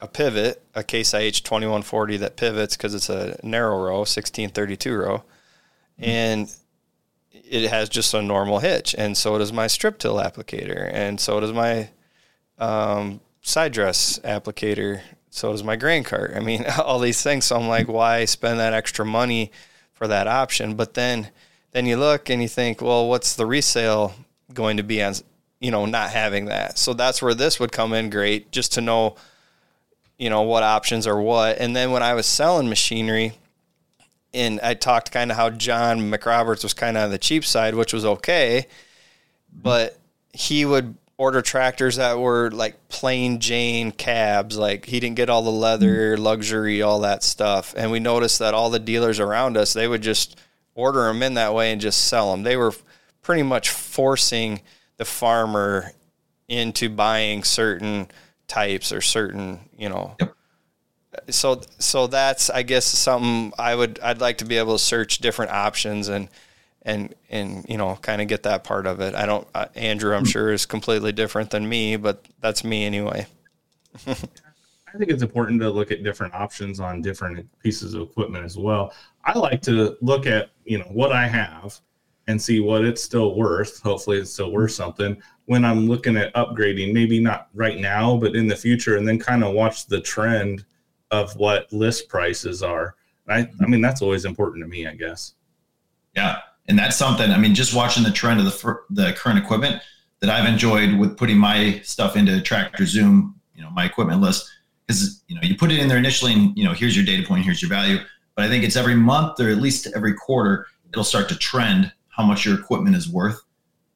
a pivot, a Case IH 2140 that pivots because it's a narrow row, 1632 row and it has just a normal hitch, and so does my strip till applicator, and so does my um, side dress applicator, so does my grain cart. I mean, all these things. So I'm like, why spend that extra money for that option? But then, then you look and you think, well, what's the resale going to be on? You know, not having that. So that's where this would come in great, just to know, you know, what options are what. And then when I was selling machinery and I talked kind of how John McRoberts was kind of on the cheap side, which was okay, but he would order tractors that were like plain Jane cabs. Like he didn't get all the leather, mm-hmm. luxury, all that stuff. And we noticed that all the dealers around us, they would just order them in that way and just sell them. They were pretty much forcing the farmer into buying certain types or certain, you know, yep so so that's I guess something I would I'd like to be able to search different options and and and you know kind of get that part of it. I don't uh, Andrew I'm sure is completely different than me, but that's me anyway. I think it's important to look at different options on different pieces of equipment as well. I like to look at you know what I have and see what it's still worth. Hopefully, it's still worth something when I'm looking at upgrading. Maybe not right now, but in the future, and then kind of watch the trend of what list prices are. I, I mean, that's always important to me, I guess. Yeah. And that's something, I mean, just watching the trend of the, the current equipment that I've enjoyed with putting my stuff into Tractor Zoom, you know, my equipment list, because, you know, you put it in there initially and, you know, here's your data point, here's your value. But I think it's every month or at least every quarter, it'll start to trend how much your equipment is worth.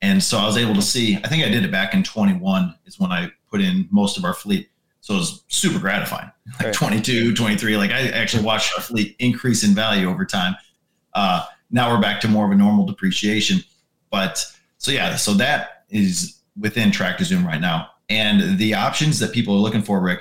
And so I was able to see, I think I did it back in 21 is when I put in most of our fleet. So it was super gratifying. Like right. 22, 23. Like I actually watched our fleet increase in value over time. Uh, now we're back to more of a normal depreciation. But so yeah, so that is within Tractor Zoom right now. And the options that people are looking for, Rick,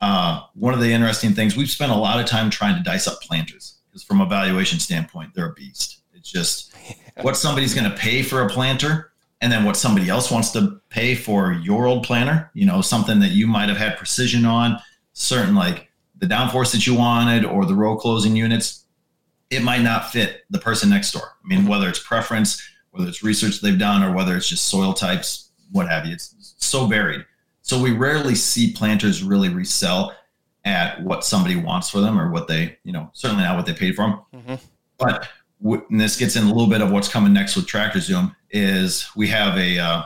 uh, one of the interesting things we've spent a lot of time trying to dice up planters because from a valuation standpoint, they're a beast. It's just what somebody's going to pay for a planter and then what somebody else wants to pay for your old planter, you know, something that you might have had precision on, certain like the downforce that you wanted or the row closing units, it might not fit the person next door. I mean, whether it's preference, whether it's research they've done, or whether it's just soil types, what have you. It's so varied. So we rarely see planters really resell at what somebody wants for them or what they, you know, certainly not what they paid for them. Mm-hmm. But and this gets in a little bit of what's coming next with Tractor Zoom is we have a uh,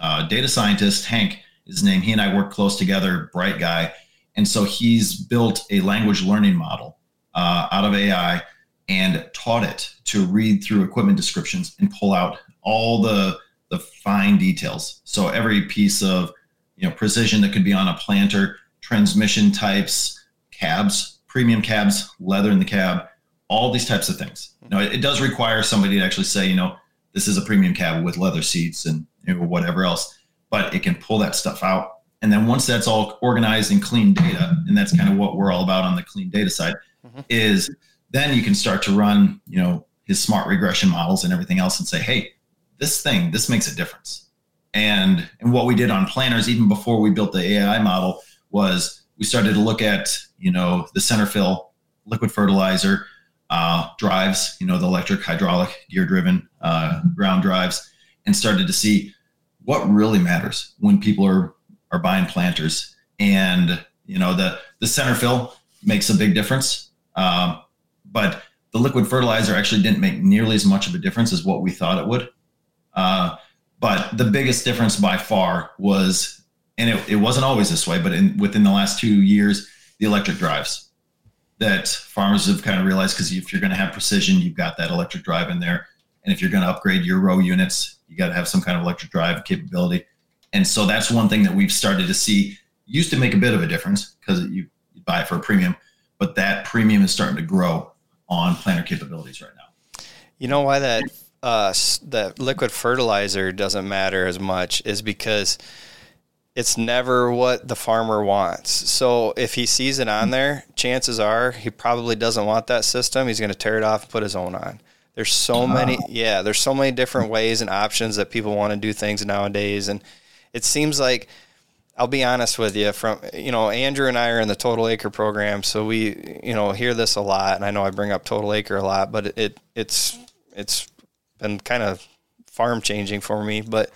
uh, data scientist, Hank, his name. He and I work close together, bright guy, and so he's built a language learning model uh, out of AI and taught it to read through equipment descriptions and pull out all the the fine details. So every piece of you know precision that could be on a planter, transmission types, cabs, premium cabs, leather in the cab, all these types of things. You know, it, it does require somebody to actually say, you know, this is a premium cab with leather seats and you know, whatever else, but it can pull that stuff out. And then once that's all organized and clean data, and that's kind of what we're all about on the clean data side, mm-hmm. is then you can start to run, you know, his smart regression models and everything else and say, hey, this thing, this makes a difference. And and what we did on planters, even before we built the AI model, was we started to look at, you know, the center fill liquid fertilizer uh, drives, you know, the electric, hydraulic, gear driven uh, ground drives, and started to see what really matters when people are are buying planters. And you know, the the center fill makes a big difference, um, but the liquid fertilizer actually didn't make nearly as much of a difference as what we thought it would. Uh, but the biggest difference by far was, and it, it wasn't always this way, but in, within the last two years, the electric drives that farmers have kind of realized because if you're going to have precision, you've got that electric drive in there. And if you're going to upgrade your row units, you got to have some kind of electric drive capability. And so that's one thing that we've started to see used to make a bit of a difference because you, you buy it for a premium, but that premium is starting to grow on planter capabilities right now. You know why that uh, that liquid fertilizer doesn't matter as much is because it's never what the farmer wants. So if he sees it on there, chances are he probably doesn't want that system. He's going to tear it off and put his own on. There's so many, yeah, there's so many different ways and options that people want to do things nowadays. And it seems like, I'll be honest with you from, you know, Andrew and I are in the total acre program. So we, you know, hear this a lot and I know I bring up total acre a lot, but it, it it's, it's been kind of farm changing for me. But,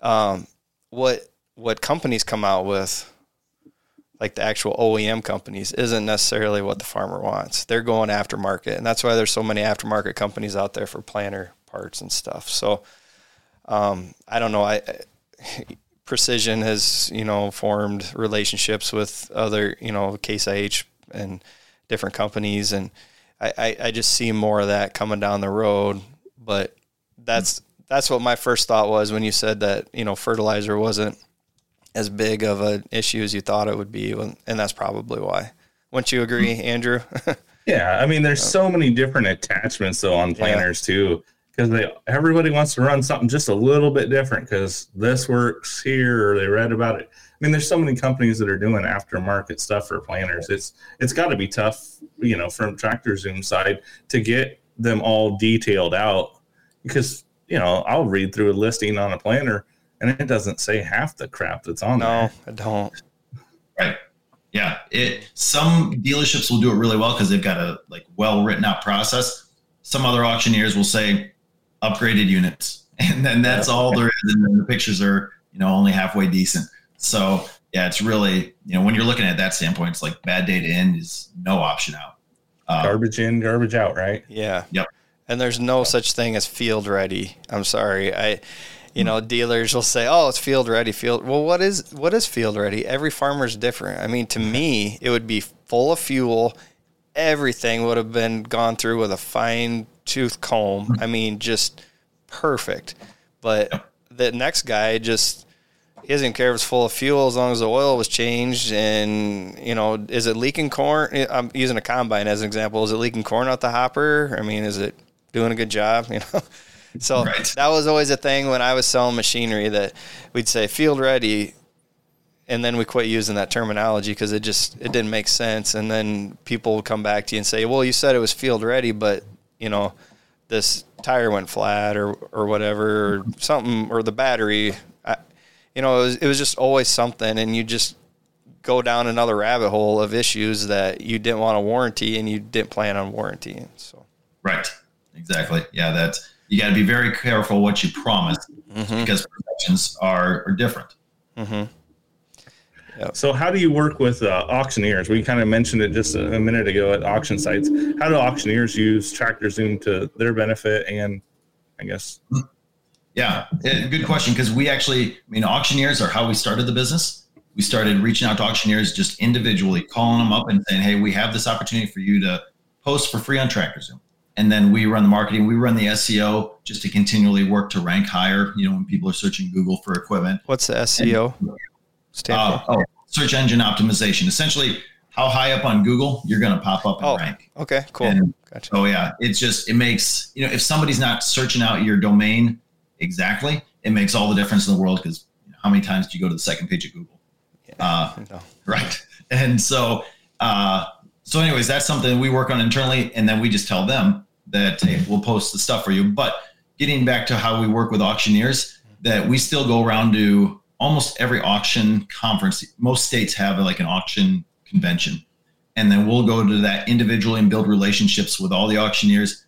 um, what, what companies come out with, like the actual OEM companies, isn't necessarily what the farmer wants. They're going aftermarket, and that's why there's so many aftermarket companies out there for planter parts and stuff. So, um, I don't know. I Precision has you know formed relationships with other you know Case IH and different companies, and I, I, I just see more of that coming down the road. But that's that's what my first thought was when you said that you know fertilizer wasn't as big of an issue as you thought it would be, and that's probably why. Wouldn't you agree, mm-hmm. Andrew? yeah, I mean, there's so many different attachments though on planters yeah. too, because they everybody wants to run something just a little bit different because this works here or they read about it. I mean, there's so many companies that are doing aftermarket stuff for planters. It's it's got to be tough, you know, from Tractor Zoom side to get them all detailed out because you know I'll read through a listing on a planter and it doesn't say half the crap that's on no, there. No, I don't. Right. Yeah. It some dealerships will do it really well because they've got a like well written out process. Some other auctioneers will say upgraded units, and then that's all there is. And then the pictures are you know only halfway decent. So yeah, it's really you know when you're looking at that standpoint, it's like bad data in is no option out. Uh, garbage in, garbage out, right? Yeah. Yep. And there's no such thing as field ready. I'm sorry. I you know, dealers will say, "Oh, it's field ready." Field. Well, what is what is field ready? Every farmer is different. I mean, to me, it would be full of fuel. Everything would have been gone through with a fine tooth comb. I mean, just perfect. But the next guy just he doesn't care if it's full of fuel as long as the oil was changed. And you know, is it leaking corn? I'm using a combine as an example. Is it leaking corn out the hopper? I mean, is it doing a good job? You know. So right. that was always a thing when I was selling machinery that we'd say field ready, and then we quit using that terminology because it just it didn't make sense. And then people would come back to you and say, "Well, you said it was field ready, but you know this tire went flat or or whatever or something or the battery." I, you know, it was it was just always something, and you just go down another rabbit hole of issues that you didn't want to warranty and you didn't plan on warrantying. So right, exactly, yeah, that's you got to be very careful what you promise mm-hmm. because perceptions are, are different. Mm-hmm. So, how do you work with uh, auctioneers? We kind of mentioned it just a, a minute ago at auction sites. How do auctioneers use Tractor Zoom to their benefit and, I guess, Yeah, eh, good question. Because we actually, I mean, auctioneers are how we started the business. We started reaching out to auctioneers just individually, calling them up and saying, "Hey, we have this opportunity for you to post for free on Tractor Zoom." And then we run the marketing, we run the SEO just to continually work to rank higher. You know, when people are searching Google for equipment. What's the SEO stand Uh, for? oh, search engine optimization. Essentially, how high up on Google you're going to pop up and Oh, rank. okay, cool. and- Gotcha. Oh yeah, it's just it makes you know if somebody's not searching out your domain exactly, it makes all the difference in the world because you know, how many times do you go to the second page of Google? Uh, No. right, and so uh, so anyways, that's something we work on internally, and then we just tell them that hey, we'll post the stuff for you. But getting back to how we work with auctioneers, that we still go around to almost every auction conference. Most states have like an auction convention and then we'll go to that individually and build relationships with all the auctioneers.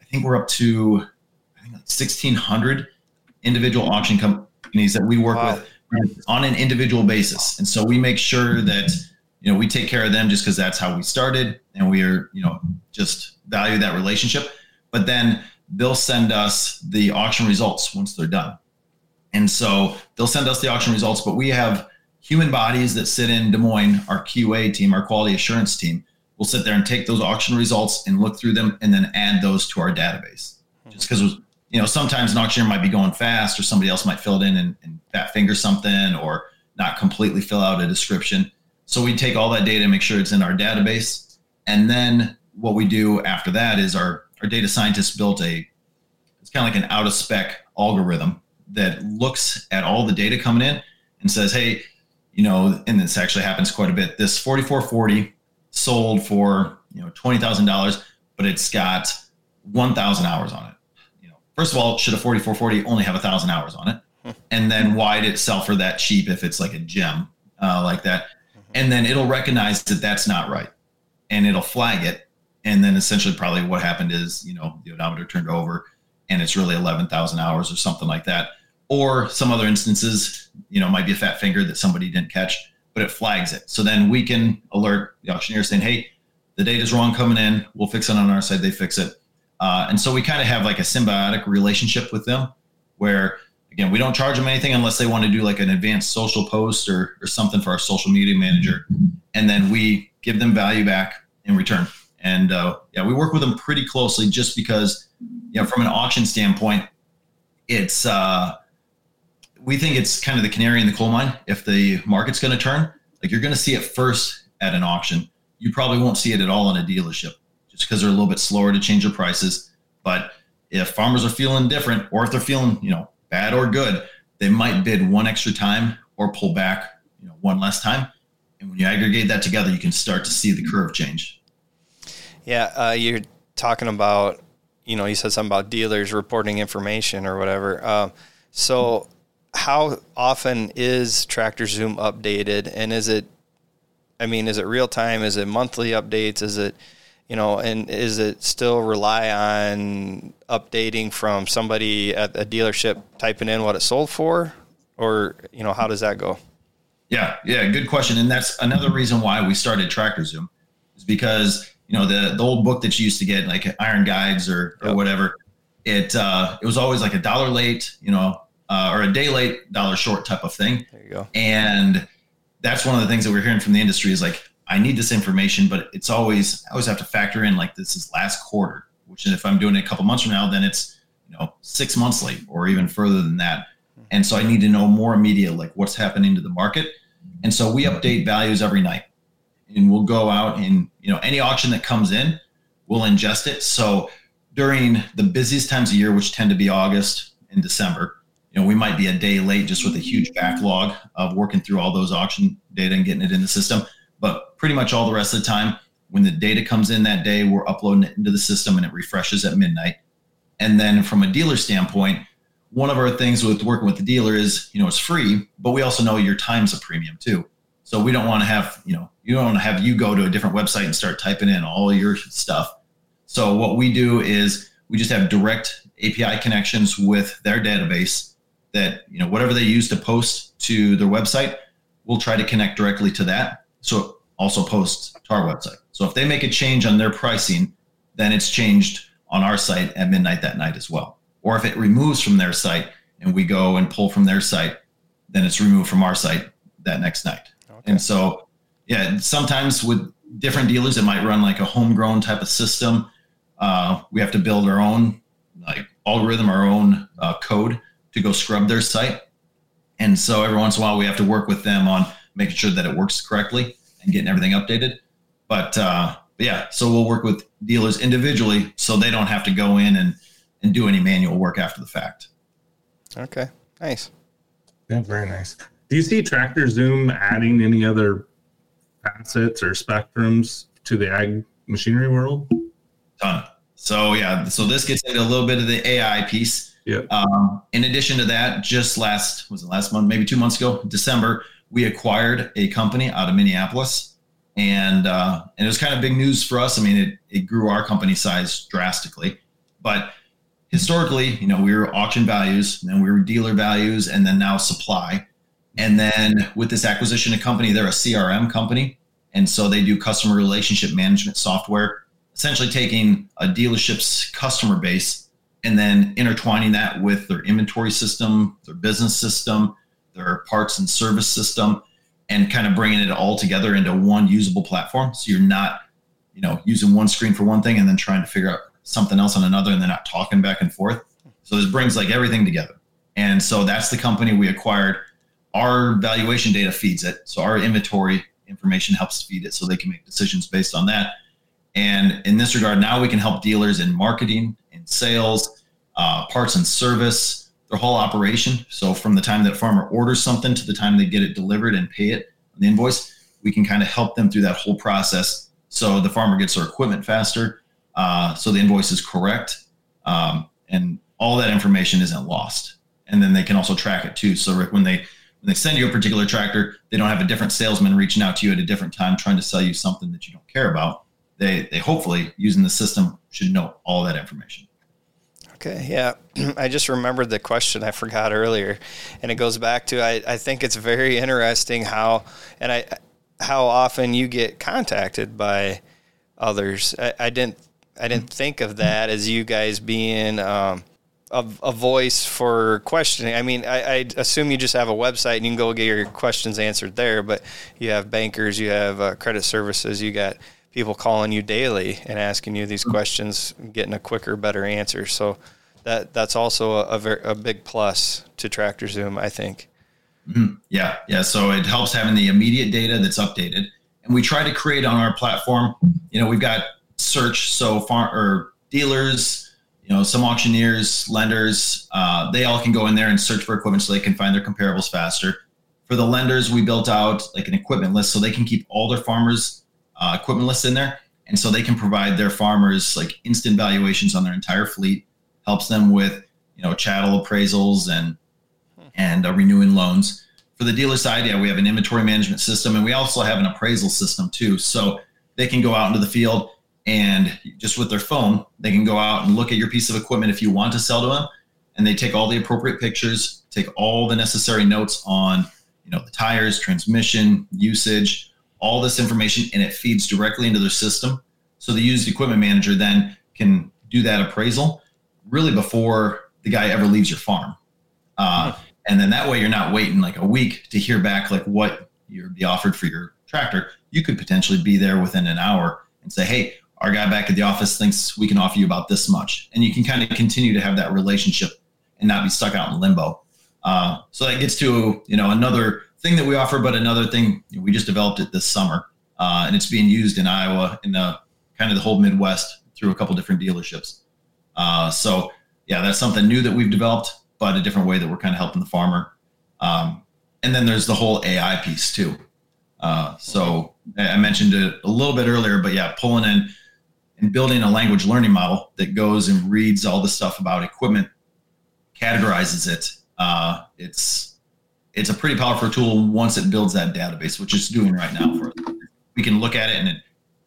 I think we're up to I think like 1,600 individual auction companies that we work Wow. with on an individual basis, and so we make sure that you know we take care of them just because that's how we started, and we are you know just value that relationship. But then they'll send us the auction results once they're done, and so they'll send us the auction results. But we have human bodies that sit in Des Moines, our QA team, our quality assurance team, will sit there and take those auction results and look through them and then add those to our database. Hmm. Just because, you know, sometimes an auctioneer might be going fast or somebody else might fill it in and, and fat finger something or not completely fill out a description. So we take all that data and make sure it's in our database. And then what we do after that is our, our data scientists built a, it's kind of like an out of spec algorithm that looks at all the data coming in and says, hey, you know, and this actually happens quite a bit. This 4440 sold for you know twenty thousand dollars, but it's got one thousand hours on it. You know, first of all, should a 4440 only have a thousand hours on it? And then why did it sell for that cheap if it's like a gem uh, like that? And then it'll recognize that that's not right, and it'll flag it. And then essentially, probably what happened is you know the odometer turned over, and it's really eleven thousand hours or something like that or some other instances, you know, might be a fat finger that somebody didn't catch, but it flags it. So then we can alert the auctioneer saying, hey, the data's wrong coming in. We'll fix it on our side. They fix it. Uh, and so we kind of have like a symbiotic relationship with them where, again, we don't charge them anything unless they want to do like an advanced social post or, or something for our social media manager. And then we give them value back in return. And uh, yeah, we work with them pretty closely just because, you know, from an auction standpoint, it's, uh, we think it's kind of the canary in the coal mine. If the market's going to turn, like you're going to see it first at an auction. You probably won't see it at all in a dealership just because they're a little bit slower to change their prices. But if farmers are feeling different, or if they're feeling, you know, bad or good, they might bid one extra time or pull back, you know, one less time. And when you aggregate that together, you can start to see the curve change. Yeah, uh, you're talking about, you know, you said something about dealers reporting information or whatever. Um, so, how often is Tractor Zoom updated, and is it? I mean, is it real time? Is it monthly updates? Is it, you know, and is it still rely on updating from somebody at a dealership typing in what it sold for, or you know, how does that go? Yeah, yeah, good question. And that's another reason why we started Tractor Zoom is because you know the the old book that you used to get like Iron Guides or or Yep. whatever. It uh, it was always like a dollar late, you know, uh, or a day late, dollar short type of thing. There you go. And that's one of the things that we're hearing from the industry is like, I need this information, but it's always I always have to factor in like this is last quarter, which if I'm doing it a couple months from now, then it's you know six months late or even further than that. And so I need to know more immediate, like what's happening to the market. And so we update values every night, and we'll go out and you know any auction that comes in, we'll ingest it. So during the busiest times of year, which tend to be August and December, you know, we might be a day late just with a huge backlog of working through all those auction data and getting it in the system. But pretty much all the rest of the time, when the data comes in that day, we're uploading it into the system and it refreshes at midnight. And then from a dealer standpoint, one of our things with working with the dealer is, you know, it's free, but we also know your time's a premium too. So we don't want to have, you know, you don't want to have you go to a different website and start typing in all your stuff. So what we do is we just have direct API connections with their database. That you know whatever they use to post to their website, we'll try to connect directly to that. So also post to our website. So if they make a change on their pricing, then it's changed on our site at midnight that night as well. Or if it removes from their site and we go and pull from their site, then it's removed from our site that next night. Okay. And so, yeah, sometimes with different dealers, it might run like a homegrown type of system. Uh, we have to build our own like algorithm, our own uh, code to go scrub their site. And so every once in a while, we have to work with them on making sure that it works correctly and getting everything updated. But, uh, yeah, so we'll work with dealers individually so they don't have to go in and, and do any manual work after the fact. Okay, nice. Yeah, very nice. Do you see Tractor Zoom adding any other facets or spectrums to the ag machinery world? Ton. So yeah, so this gets into a little bit of the AI piece. Yeah. Um, in addition to that, just last was it last month, maybe two months ago, December, we acquired a company out of Minneapolis, and uh, and it was kind of big news for us. I mean, it it grew our company size drastically, but historically, you know, we were auction values, and then we were dealer values, and then now supply. And then with this acquisition of company, they're a CRM company, and so they do customer relationship management software, essentially taking a dealership's customer base and then intertwining that with their inventory system, their business system, their parts and service system, and kind of bringing it all together into one usable platform. So you're not, you know, using one screen for one thing and then trying to figure out something else on another and they're not talking back and forth. So this brings like everything together. And so that's the company we acquired. Our valuation data feeds it. So our inventory information helps feed it so they can make decisions based on that. And in this regard, now we can help dealers in marketing, in sales, uh, parts and service, their whole operation. So from the time that farmer orders something to the time they get it delivered and pay it on the invoice, we can kind of help them through that whole process. So the farmer gets their equipment faster, uh, so the invoice is correct, um, and all that information isn't lost. And then they can also track it too. So Rick, when they when they send you a particular tractor, they don't have a different salesman reaching out to you at a different time trying to sell you something that you don't care about. They they hopefully using the system should know all that information. Okay, yeah. I just remembered the question I forgot earlier, and it goes back to I, I think it's very interesting how and I how often you get contacted by others. I, I didn't I didn't think of that as you guys being um, a, a, voice for questioning. I mean, I, I, assume you just have a website and you can go get your questions answered there, but you have bankers, you have uh, credit services, you got people calling you daily and asking you these questions, getting a quicker, better answer. So that that's also a, a, very, a big plus to Tractor Zoom, I think. Mm-hmm. Yeah, yeah. So it helps having the immediate data that's updated, and we try to create on our platform. You know, we've got search, so far or dealers, you know, some auctioneers, lenders, uh, they all can go in there and search for equipment so they can find their comparables faster. For the lenders, we built out like an equipment list so they can keep all their farmers uh, equipment lists in there. And so they can provide their farmers like instant valuations on their entire fleet, helps them with, you know, chattel appraisals and, and uh, renewing loans. For the dealer side, yeah, we have an inventory management system and we also have an appraisal system too. So they can go out into the field and just with their phone, they can go out and look at your piece of equipment if you want to sell to them. And they take all the appropriate pictures, take all the necessary notes on, you know, the tires, transmission, usage, all this information and it feeds directly into their system. So the used equipment manager then can do that appraisal really before the guy ever leaves your farm. Uh, hmm. and then that way you're not waiting like a week to hear back like what you'd be offered for your tractor. You could potentially be there within an hour and say, hey, our guy back at the office thinks we can offer you about this much. And you can kind of continue to have that relationship and not be stuck out in limbo. Uh, so that gets to, you know, another thing that we offer, but another thing we just developed it this summer, uh, and it's being used in Iowa in the kind of the whole Midwest through a couple different dealerships. Uh, so yeah, that's something new that we've developed, but a different way that we're kind of helping the farmer. Um, and then there's the whole AI piece too. Uh, so I mentioned it a little bit earlier, but yeah, pulling in and building a language learning model that goes and reads all the stuff about equipment, categorizes it. Uh, it's it's a pretty powerful tool once it builds that database, which it's doing right now for us. We can look at it and it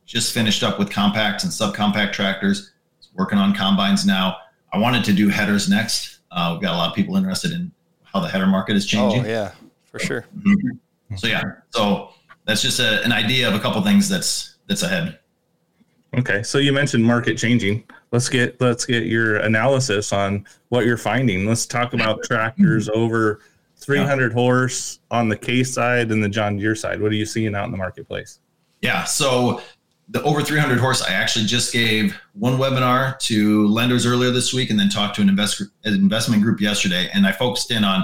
just finished up with compact and subcompact tractors. It's working on combines now. I wanted to do headers next. Uh, we've got a lot of people interested in how the header market is changing. Oh yeah, for sure. Mm-hmm. So yeah, so that's just a, an idea of a couple things that's that's ahead. Okay, so you mentioned market changing. Let's get let's get your analysis on what you're finding. Let's talk about tractors over 300 horse on the Case side and the John Deere side. What are you seeing out in the marketplace? Yeah, so the over 300 horse, I actually just gave one webinar to lenders earlier this week, and then talked to an, invest, an investment group yesterday, and I focused in on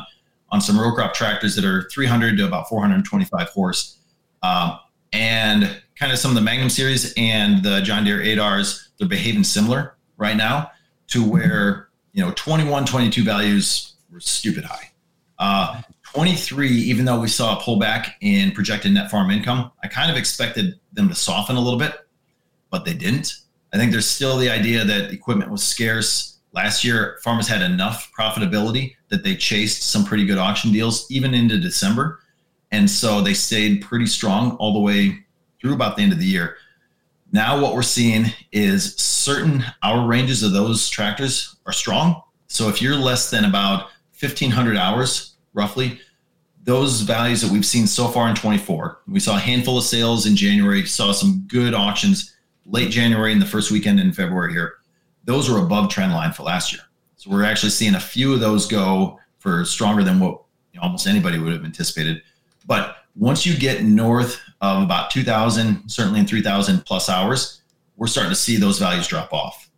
on some row crop tractors that are 300 to about 425 horse, um, and kind of some of the Magnum series and the John Deere 8Rs. They're behaving similar right now to where you know 21, 22 values were stupid high. Uh, 23, even though we saw a pullback in projected net farm income, I kind of expected them to soften a little bit, but they didn't. I think there's still the idea that equipment was scarce. Last year, farmers had enough profitability that they chased some pretty good auction deals, even into December. And so they stayed pretty strong all the way through about the end of the year. Now, what we're seeing is certain hour ranges of those tractors are strong. So if you're less than about 1,500 hours, roughly, those values that we've seen so far in 24. We saw a handful of sales in January, saw some good auctions late January and the first weekend in February here. Those were above trend line for last year. So we're actually seeing a few of those go for stronger than what almost anybody would have anticipated. But once you get north of about 2,000, certainly in 3,000 plus hours, we're starting to see those values drop off.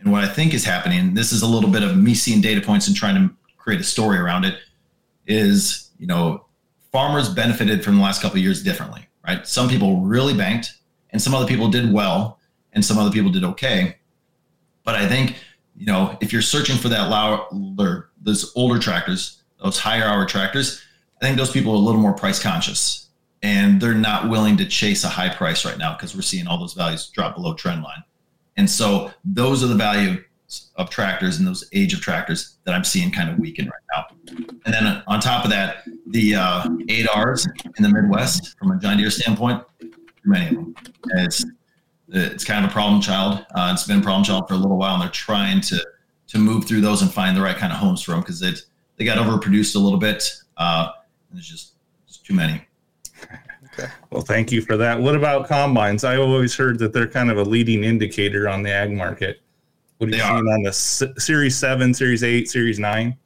And what I think is happening, this is a little bit of me seeing data points and trying to create a story around it, is you know, farmers benefited from the last couple of years differently, right? Some people really banked, and some other people did well, and some other people did okay. But I think, you know, if you're searching for that louder, those older tractors, those higher hour tractors, I think those people are a little more price conscious, and they're not willing to chase a high price right now because we're seeing all those values drop below trend line. And so those are the value of tractors and those age of tractors that I'm seeing kind of weaken right now. And then on top of that, the uh, 8Rs in the Midwest, from a John Deere standpoint, many of them. it's it's kind of a problem child. Uh, it's been a problem child for a little while, and they're trying to to move through those and find the right kind of homes for them because they they got overproduced a little bit. Uh, there's just, just too many. Okay. Well, thank you for that. What about combines? I always heard that they're kind of a leading indicator on the ag market. What are you seeing on the Series Seven, Series Eight, Series Nine?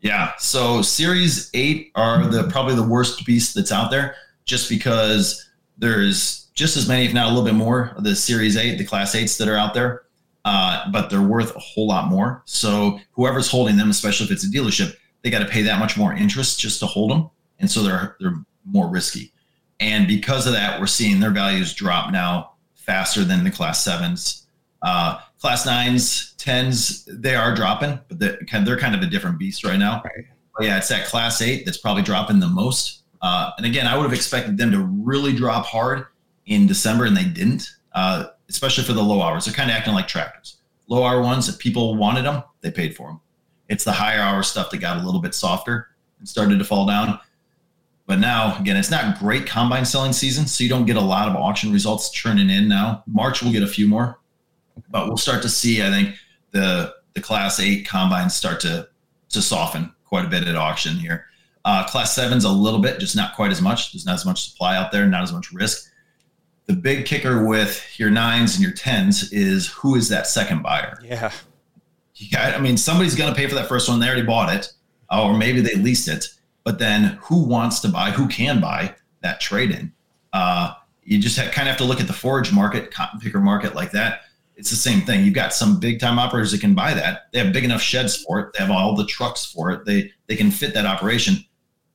Yeah. So Series Eight are the probably the worst beast that's out there, just because there's just as many, if not a little bit more, of the Series Eight, the Class Eights that are out there, uh, but they're worth a whole lot more. So whoever's holding them, especially if it's a dealership, they got to pay that much more interest just to hold them, and so they're they're more risky. And because of that, we're seeing their values drop now faster than the Class Sevens. Uh, class nines, tens, they are dropping, but they're kind of, they're kind of a different beast right now. Right. But yeah, it's that class eight that's probably dropping the most. Uh, and again, I would have expected them to really drop hard in December, and they didn't, uh, especially for the low hours. They're kind of acting like tractors. Low hour ones, if people wanted them, they paid for them. It's the higher hour stuff that got a little bit softer and started to fall down. But now, again, it's not great combine selling season, so you don't get a lot of auction results churning in now. March, we'll get a few more, but we'll start to see, I think, the the class eight combines start to to soften quite a bit at auction here. Uh, class seven's a little bit, just not quite as much. There's not as much supply out there, not as much risk. The big kicker with your nines and your tens is who is that second buyer? Yeah. Yeah, I mean, somebody's going to pay for that first one. They already bought it, or maybe they leased it. But then, who wants to buy? Who can buy that trade in? Uh, you just have, kind of have to look at the forage market, cotton picker market like that it's the same thing. You've got some big time operators that can buy that. They have big enough sheds for it. They have all the trucks for it. They they can fit that operation.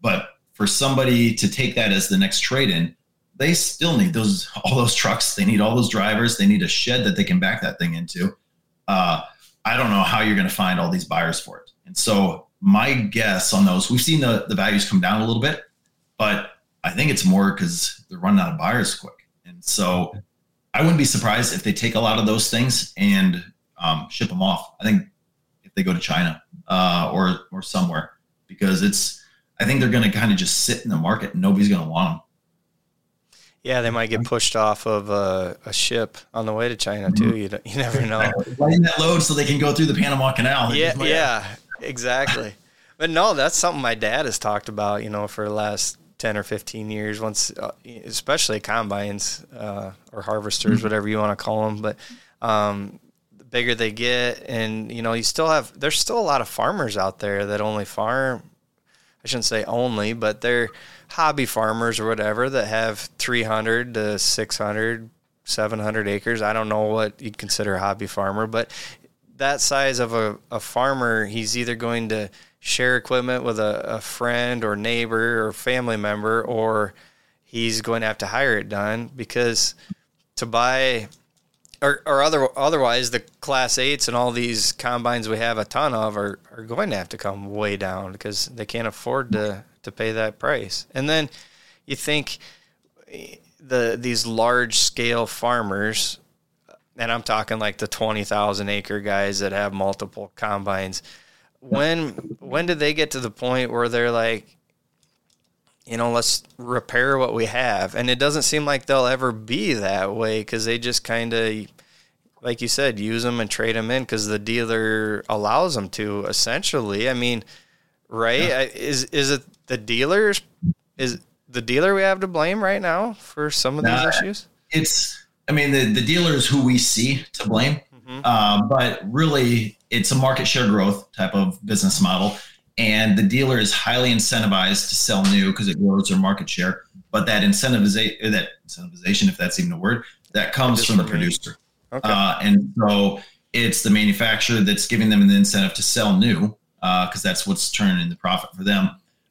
But for somebody to take that as the next trade in, they still need those all those trucks. They need all those drivers. They need a shed that they can back that thing into. Uh, I don't know how you're going to find all these buyers for it. And so my guess on those, we've seen the the values come down a little bit, but I think it's more because they're running out of buyers quick. And so I wouldn't be surprised if they take a lot of those things and um, ship them off. I think if they go to China uh, or or somewhere because it's I think they're going to kind of just sit in the market and nobody's going to want them. Yeah, they might get pushed off of a, a ship on the way to China too. You you never know. Letting that load so they can go through the Panama Canal. Yeah, yeah, exactly. But no, that's something my dad has talked about, you know, for the last 10 or 15 years, once, uh, especially combines uh, or harvesters, mm-hmm. whatever you want to call them. But um, the bigger they get, and, you know, you still have, there's still a lot of farmers out there that only farm, I shouldn't say only, but they're hobby farmers or whatever that have 300 to 600, 700 acres. I don't know what you'd consider a hobby farmer, but that size of a, a farmer, he's either going to, share equipment with a, a friend or neighbor or family member, or he's going to have to hire it done because to buy or, or other, otherwise the class eights and all these combines we have a ton of are, are going to have to come way down because they can't afford to, to pay that price. And then you think eh, the these large scale farmers, and I'm talking like the 20,000 acre guys that have multiple combines, when when did they get to the point where they're like you know let's repair what we have? And it doesn't seem like they'll ever be that way because they just kind of like you said use them and trade them in because the dealer allows them to essentially. I mean right? Yeah. is is it the dealers is the dealer we have to blame right now for some of these issues? it's i mean the, the dealer is who we see to blame. Mm-hmm. uh, but really it's a market share growth type of business model. And the dealer is highly incentivized to sell new because it grows their market share. But that incentivization that incentivization if that's even a word that comes from the producer. Okay. Uh, and so it's the manufacturer that's giving them the incentive to sell new because uh, that's what's turning the profit for them.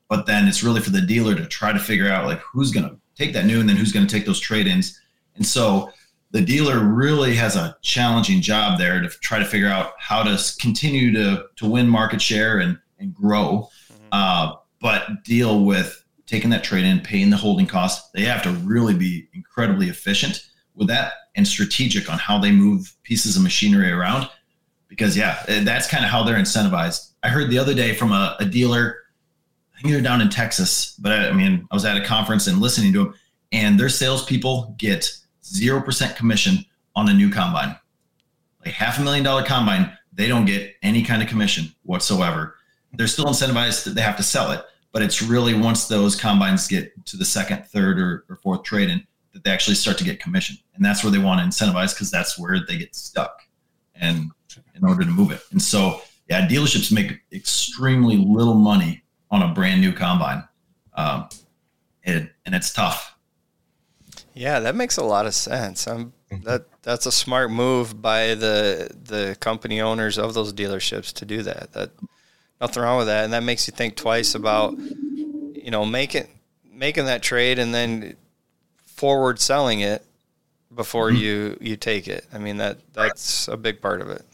But then it's really for the dealer to try to figure out like who's going to take that new and then who's going to take those trade-ins. And so the dealer really has a challenging job there to try to figure out how to continue to to win market share and and grow, mm-hmm. uh, but deal with taking that trade in, paying the holding costs. They have to really be incredibly efficient with that and strategic on how they move pieces of machinery around. Because yeah, eh, that's kind of how they're incentivized. I heard the other day from a, a dealer. I think they're down in Texas, but I, I mean, I was at a conference and listening to them, and their salespeople get 0% commission on a new combine. Like half a million dollar combine, they don't get any kind of commission whatsoever. They're still incentivized that they have to sell it, but it's really once those combines get to the second, third, or, or fourth trade in that they actually start to get commission. And that's where they want to incentivize because that's where they get stuck and in order to move it. And so, yeah, dealerships make extremely little money on a brand new combine. Um, and it's tough yeah, that makes a lot of sense. Um, that that's a smart move by the the company owners of those dealerships to do that. That nothing wrong with that, and that makes you think twice about you know making making that trade and then forward selling it before mm-hmm. you you take it. I mean that that's a big part of it.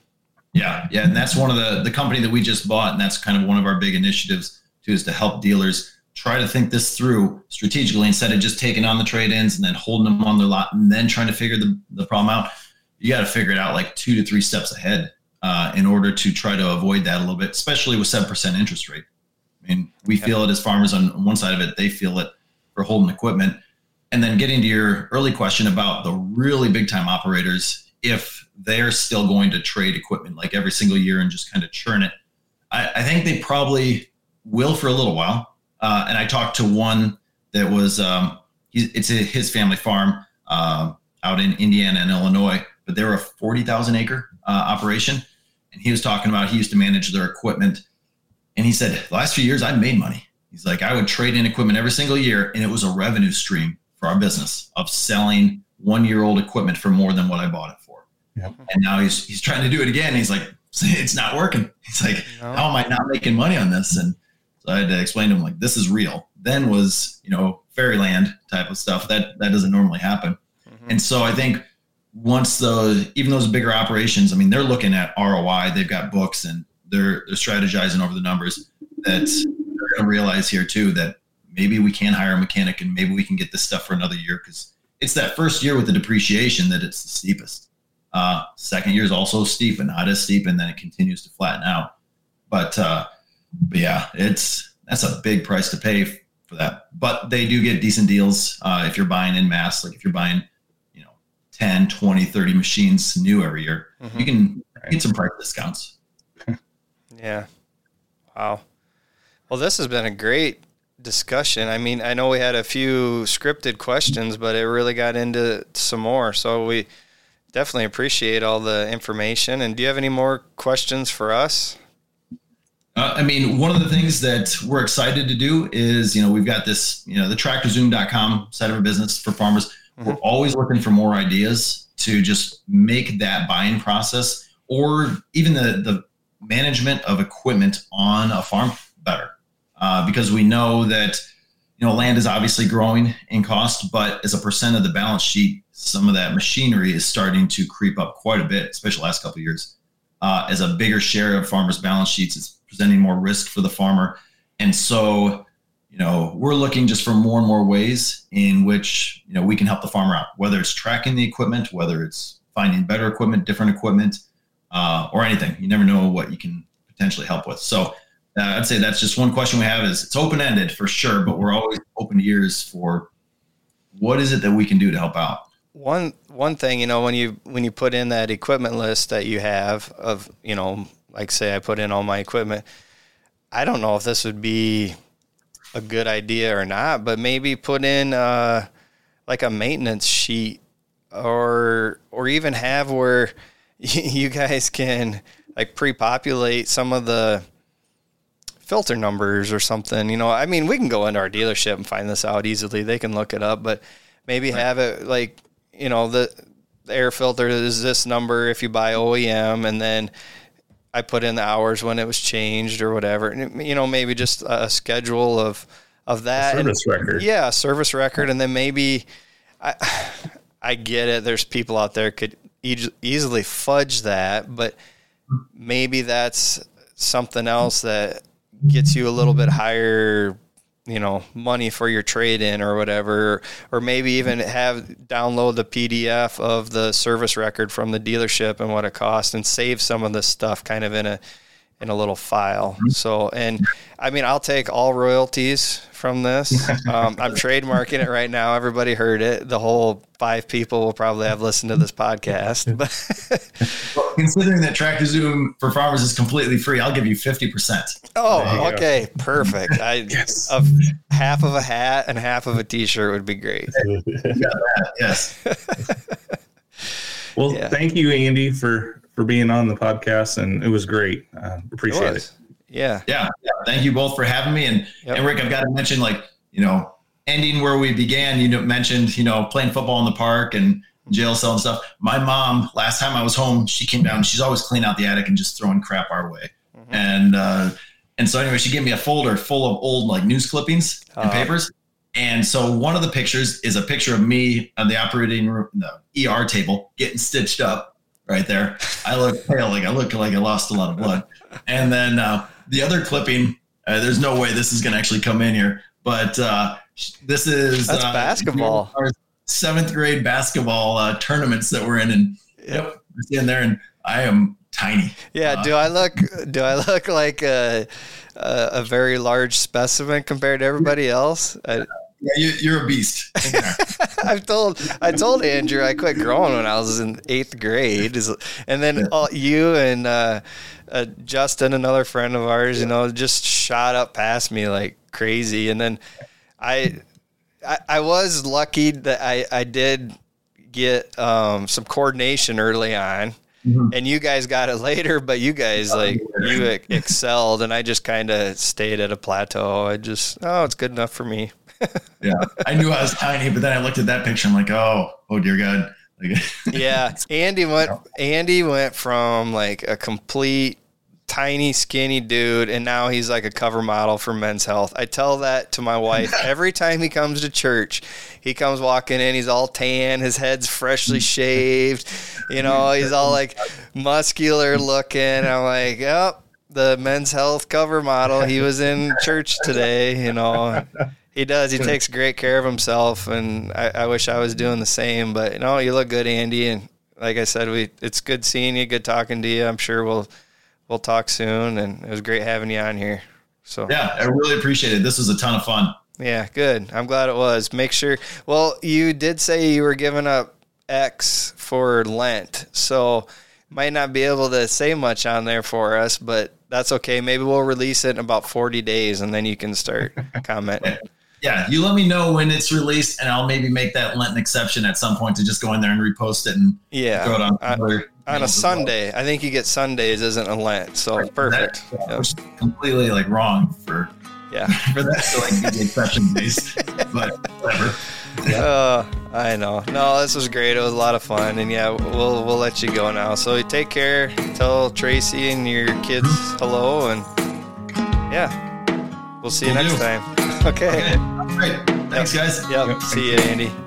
Yeah, yeah, and that's one of the the company that we just bought, and that's kind of one of our big initiatives too, is to help dealers try to think this through strategically instead of just taking on the trade ins and then holding them on their lot and then trying to figure the, the problem out. You got to figure it out like two to three steps ahead uh, in order to try to avoid that a little bit, especially with 7% interest rate. I mean, we feel it as farmers on one side of it, they feel it for holding equipment. And then getting to your early question about the really big time operators, if they're still going to trade equipment like every single year and just kind of churn it, I, I think they probably will for a little while uh, and I talked to one that was um, it's a, his family farm uh, out in Indiana and Illinois, but they were a forty thousand acre uh, operation, and he was talking about he used to manage their equipment, and he said the last few years I made money. He's like I would trade in equipment every single year, and it was a revenue stream for our business of selling one year old equipment for more than what I bought it for. Yep. And now he's he's trying to do it again. He's like, it's not working. He's like, no. how am I not making money on this? And so I had to explain to him like this is real. Then was you know fairyland type of stuff that that doesn't normally happen. Mm-hmm. And so I think once the even those bigger operations, I mean they're looking at ROI. They've got books and they're they're strategizing over the numbers. That they're going to realize here too that maybe we can hire a mechanic and maybe we can get this stuff for another year because it's that first year with the depreciation that it's the steepest. Uh, second year is also steep and not as steep, and then it continues to flatten out. But uh, but yeah, it's that's a big price to pay for that. But they do get decent deals uh, if you're buying in mass. Like if you're buying, you know, 10, 20, 30 machines new every year, mm-hmm. you can right. get some price discounts. yeah. Wow. Well, this has been a great discussion. I mean, I know we had a few scripted questions, but it really got into some more. So we definitely appreciate all the information. And do you have any more questions for us? Uh, I mean, one of the things that we're excited to do is, you know, we've got this, you know, the tractorzoom.com side of our business for farmers. Mm-hmm. We're always looking for more ideas to just make that buying process or even the, the management of equipment on a farm better. Uh, because we know that, you know, land is obviously growing in cost, but as a percent of the balance sheet, some of that machinery is starting to creep up quite a bit, especially last couple of years. Uh, as a bigger share of farmers' balance sheets, it's presenting more risk for the farmer. And so, you know, we're looking just for more and more ways in which, you know, we can help the farmer out, whether it's tracking the equipment, whether it's finding better equipment, different equipment, uh, or anything. You never know what you can potentially help with. So uh, I'd say that's just one question we have is it's open-ended for sure, but we're always open ears for what is it that we can do to help out. One one thing, you know, when you when you put in that equipment list that you have of, you know, like say I put in all my equipment. I don't know if this would be a good idea or not, but maybe put in uh, like a maintenance sheet or or even have where you guys can like pre-populate some of the filter numbers or something. You know, I mean, we can go into our dealership and find this out easily. They can look it up, but maybe have it like, you know, the, the air filter is this number if you buy OEM and then I put in the hours when it was changed or whatever. And, you know, maybe just a schedule of of that a service and, record. Yeah, service record, and then maybe I I get it. There's people out there could e- easily fudge that, but maybe that's something else that gets you a little bit higher you know money for your trade in or whatever or maybe even have download the pdf of the service record from the dealership and what it costs and save some of this stuff kind of in a in a little file. Mm-hmm. so and i mean i'll take all royalties from this. Um, i'm trademarking it right now. Everybody heard it. The whole five people will probably have listened to this podcast. But well, considering that tractor zoom for farmers is completely free i'll give you 50% oh okay go. perfect. I yes. a, half of a hat and half of a t-shirt would be great. Yes. Well yeah. thank you andy for for being on the podcast, and it was great. Uh, appreciate it, it. Yeah. yeah, yeah. Thank you both for having me. And, yep. and Rick, I've got to mention, like you know, ending where we began. You mentioned, you know, playing football in the park and jail cell and stuff. My mom, last time I was home, she came down. She's always cleaning out the attic and just throwing crap our way. Mm-hmm. And uh, and so anyway, she gave me a folder full of old like news clippings and uh, papers. And so one of the pictures is a picture of me on the operating room, the ER table, getting stitched up right there. I look pale, like I look like I lost a lot of blood. And then uh, the other clipping, uh, there's no way this is going to actually come in here, but uh, this is that's uh, basketball. Our seventh grade basketball uh, tournaments that we're in, and yep, we're standing there, and I am tiny. Yeah. Uh, do I look? Do I look like a a, a very large specimen compared to everybody else? I, yeah, you, are a beast. I've told I told Andrew I quit growing when I was in eighth grade, and then all, you and uh, uh, Justin, another friend of ours, you know, just shot up past me like crazy, and then I, I, I was lucky that I I did get um, some coordination early on. Mm-hmm. And you guys got it later, but you guys like you excelled, and I just kind of stayed at a plateau. I just oh, it's good enough for me yeah, I knew I was tiny, but then I looked at that picture. I'm like, oh, oh dear God. yeah, Andy went. Andy went from like a complete tiny, skinny dude, and now he's like a cover model for Men's Health. I tell that to my wife every time he comes to church. He comes walking in, he's all tan, his head's freshly shaved. You know, he's all like muscular looking. I'm like, yep. Oh, the men's health cover model. He was in church today, you know. He does. He takes great care of himself, and I, I, wish I was doing the same. But you know, you look good, Andy, and like I said, we it's good seeing you, good talking to you. I'm sure we'll we'll talk soon, and it was great having you on here. So yeah, I really appreciate it. This was a ton of fun. Yeah, good. I'm glad it was. Make sure. Well, you did say you were giving up X for Lent, so might not be able to say much on there for us, but that's okay. Maybe we'll release it in about 40 days and then you can start commenting. Yeah, you let me know when it's released, and I'll maybe make that Lenten exception at some point to just go in there and repost it and Yeah. throw it on, On- other On a as well. Sunday. I think you get Sundays isn't a Lent. So Right, perfect. that- Yep. completely like wrong for Yeah. for that to like be the exception days, but whatever. Uh, I know. No, this was great. It was a lot of fun, and yeah, we'll we'll let you go now. So take care. Tell Tracy and your kids hello, and yeah, we'll see you Will next do. time. Okay. Okay, all right. Thanks, guys. Yep. Yep. See you, Andy.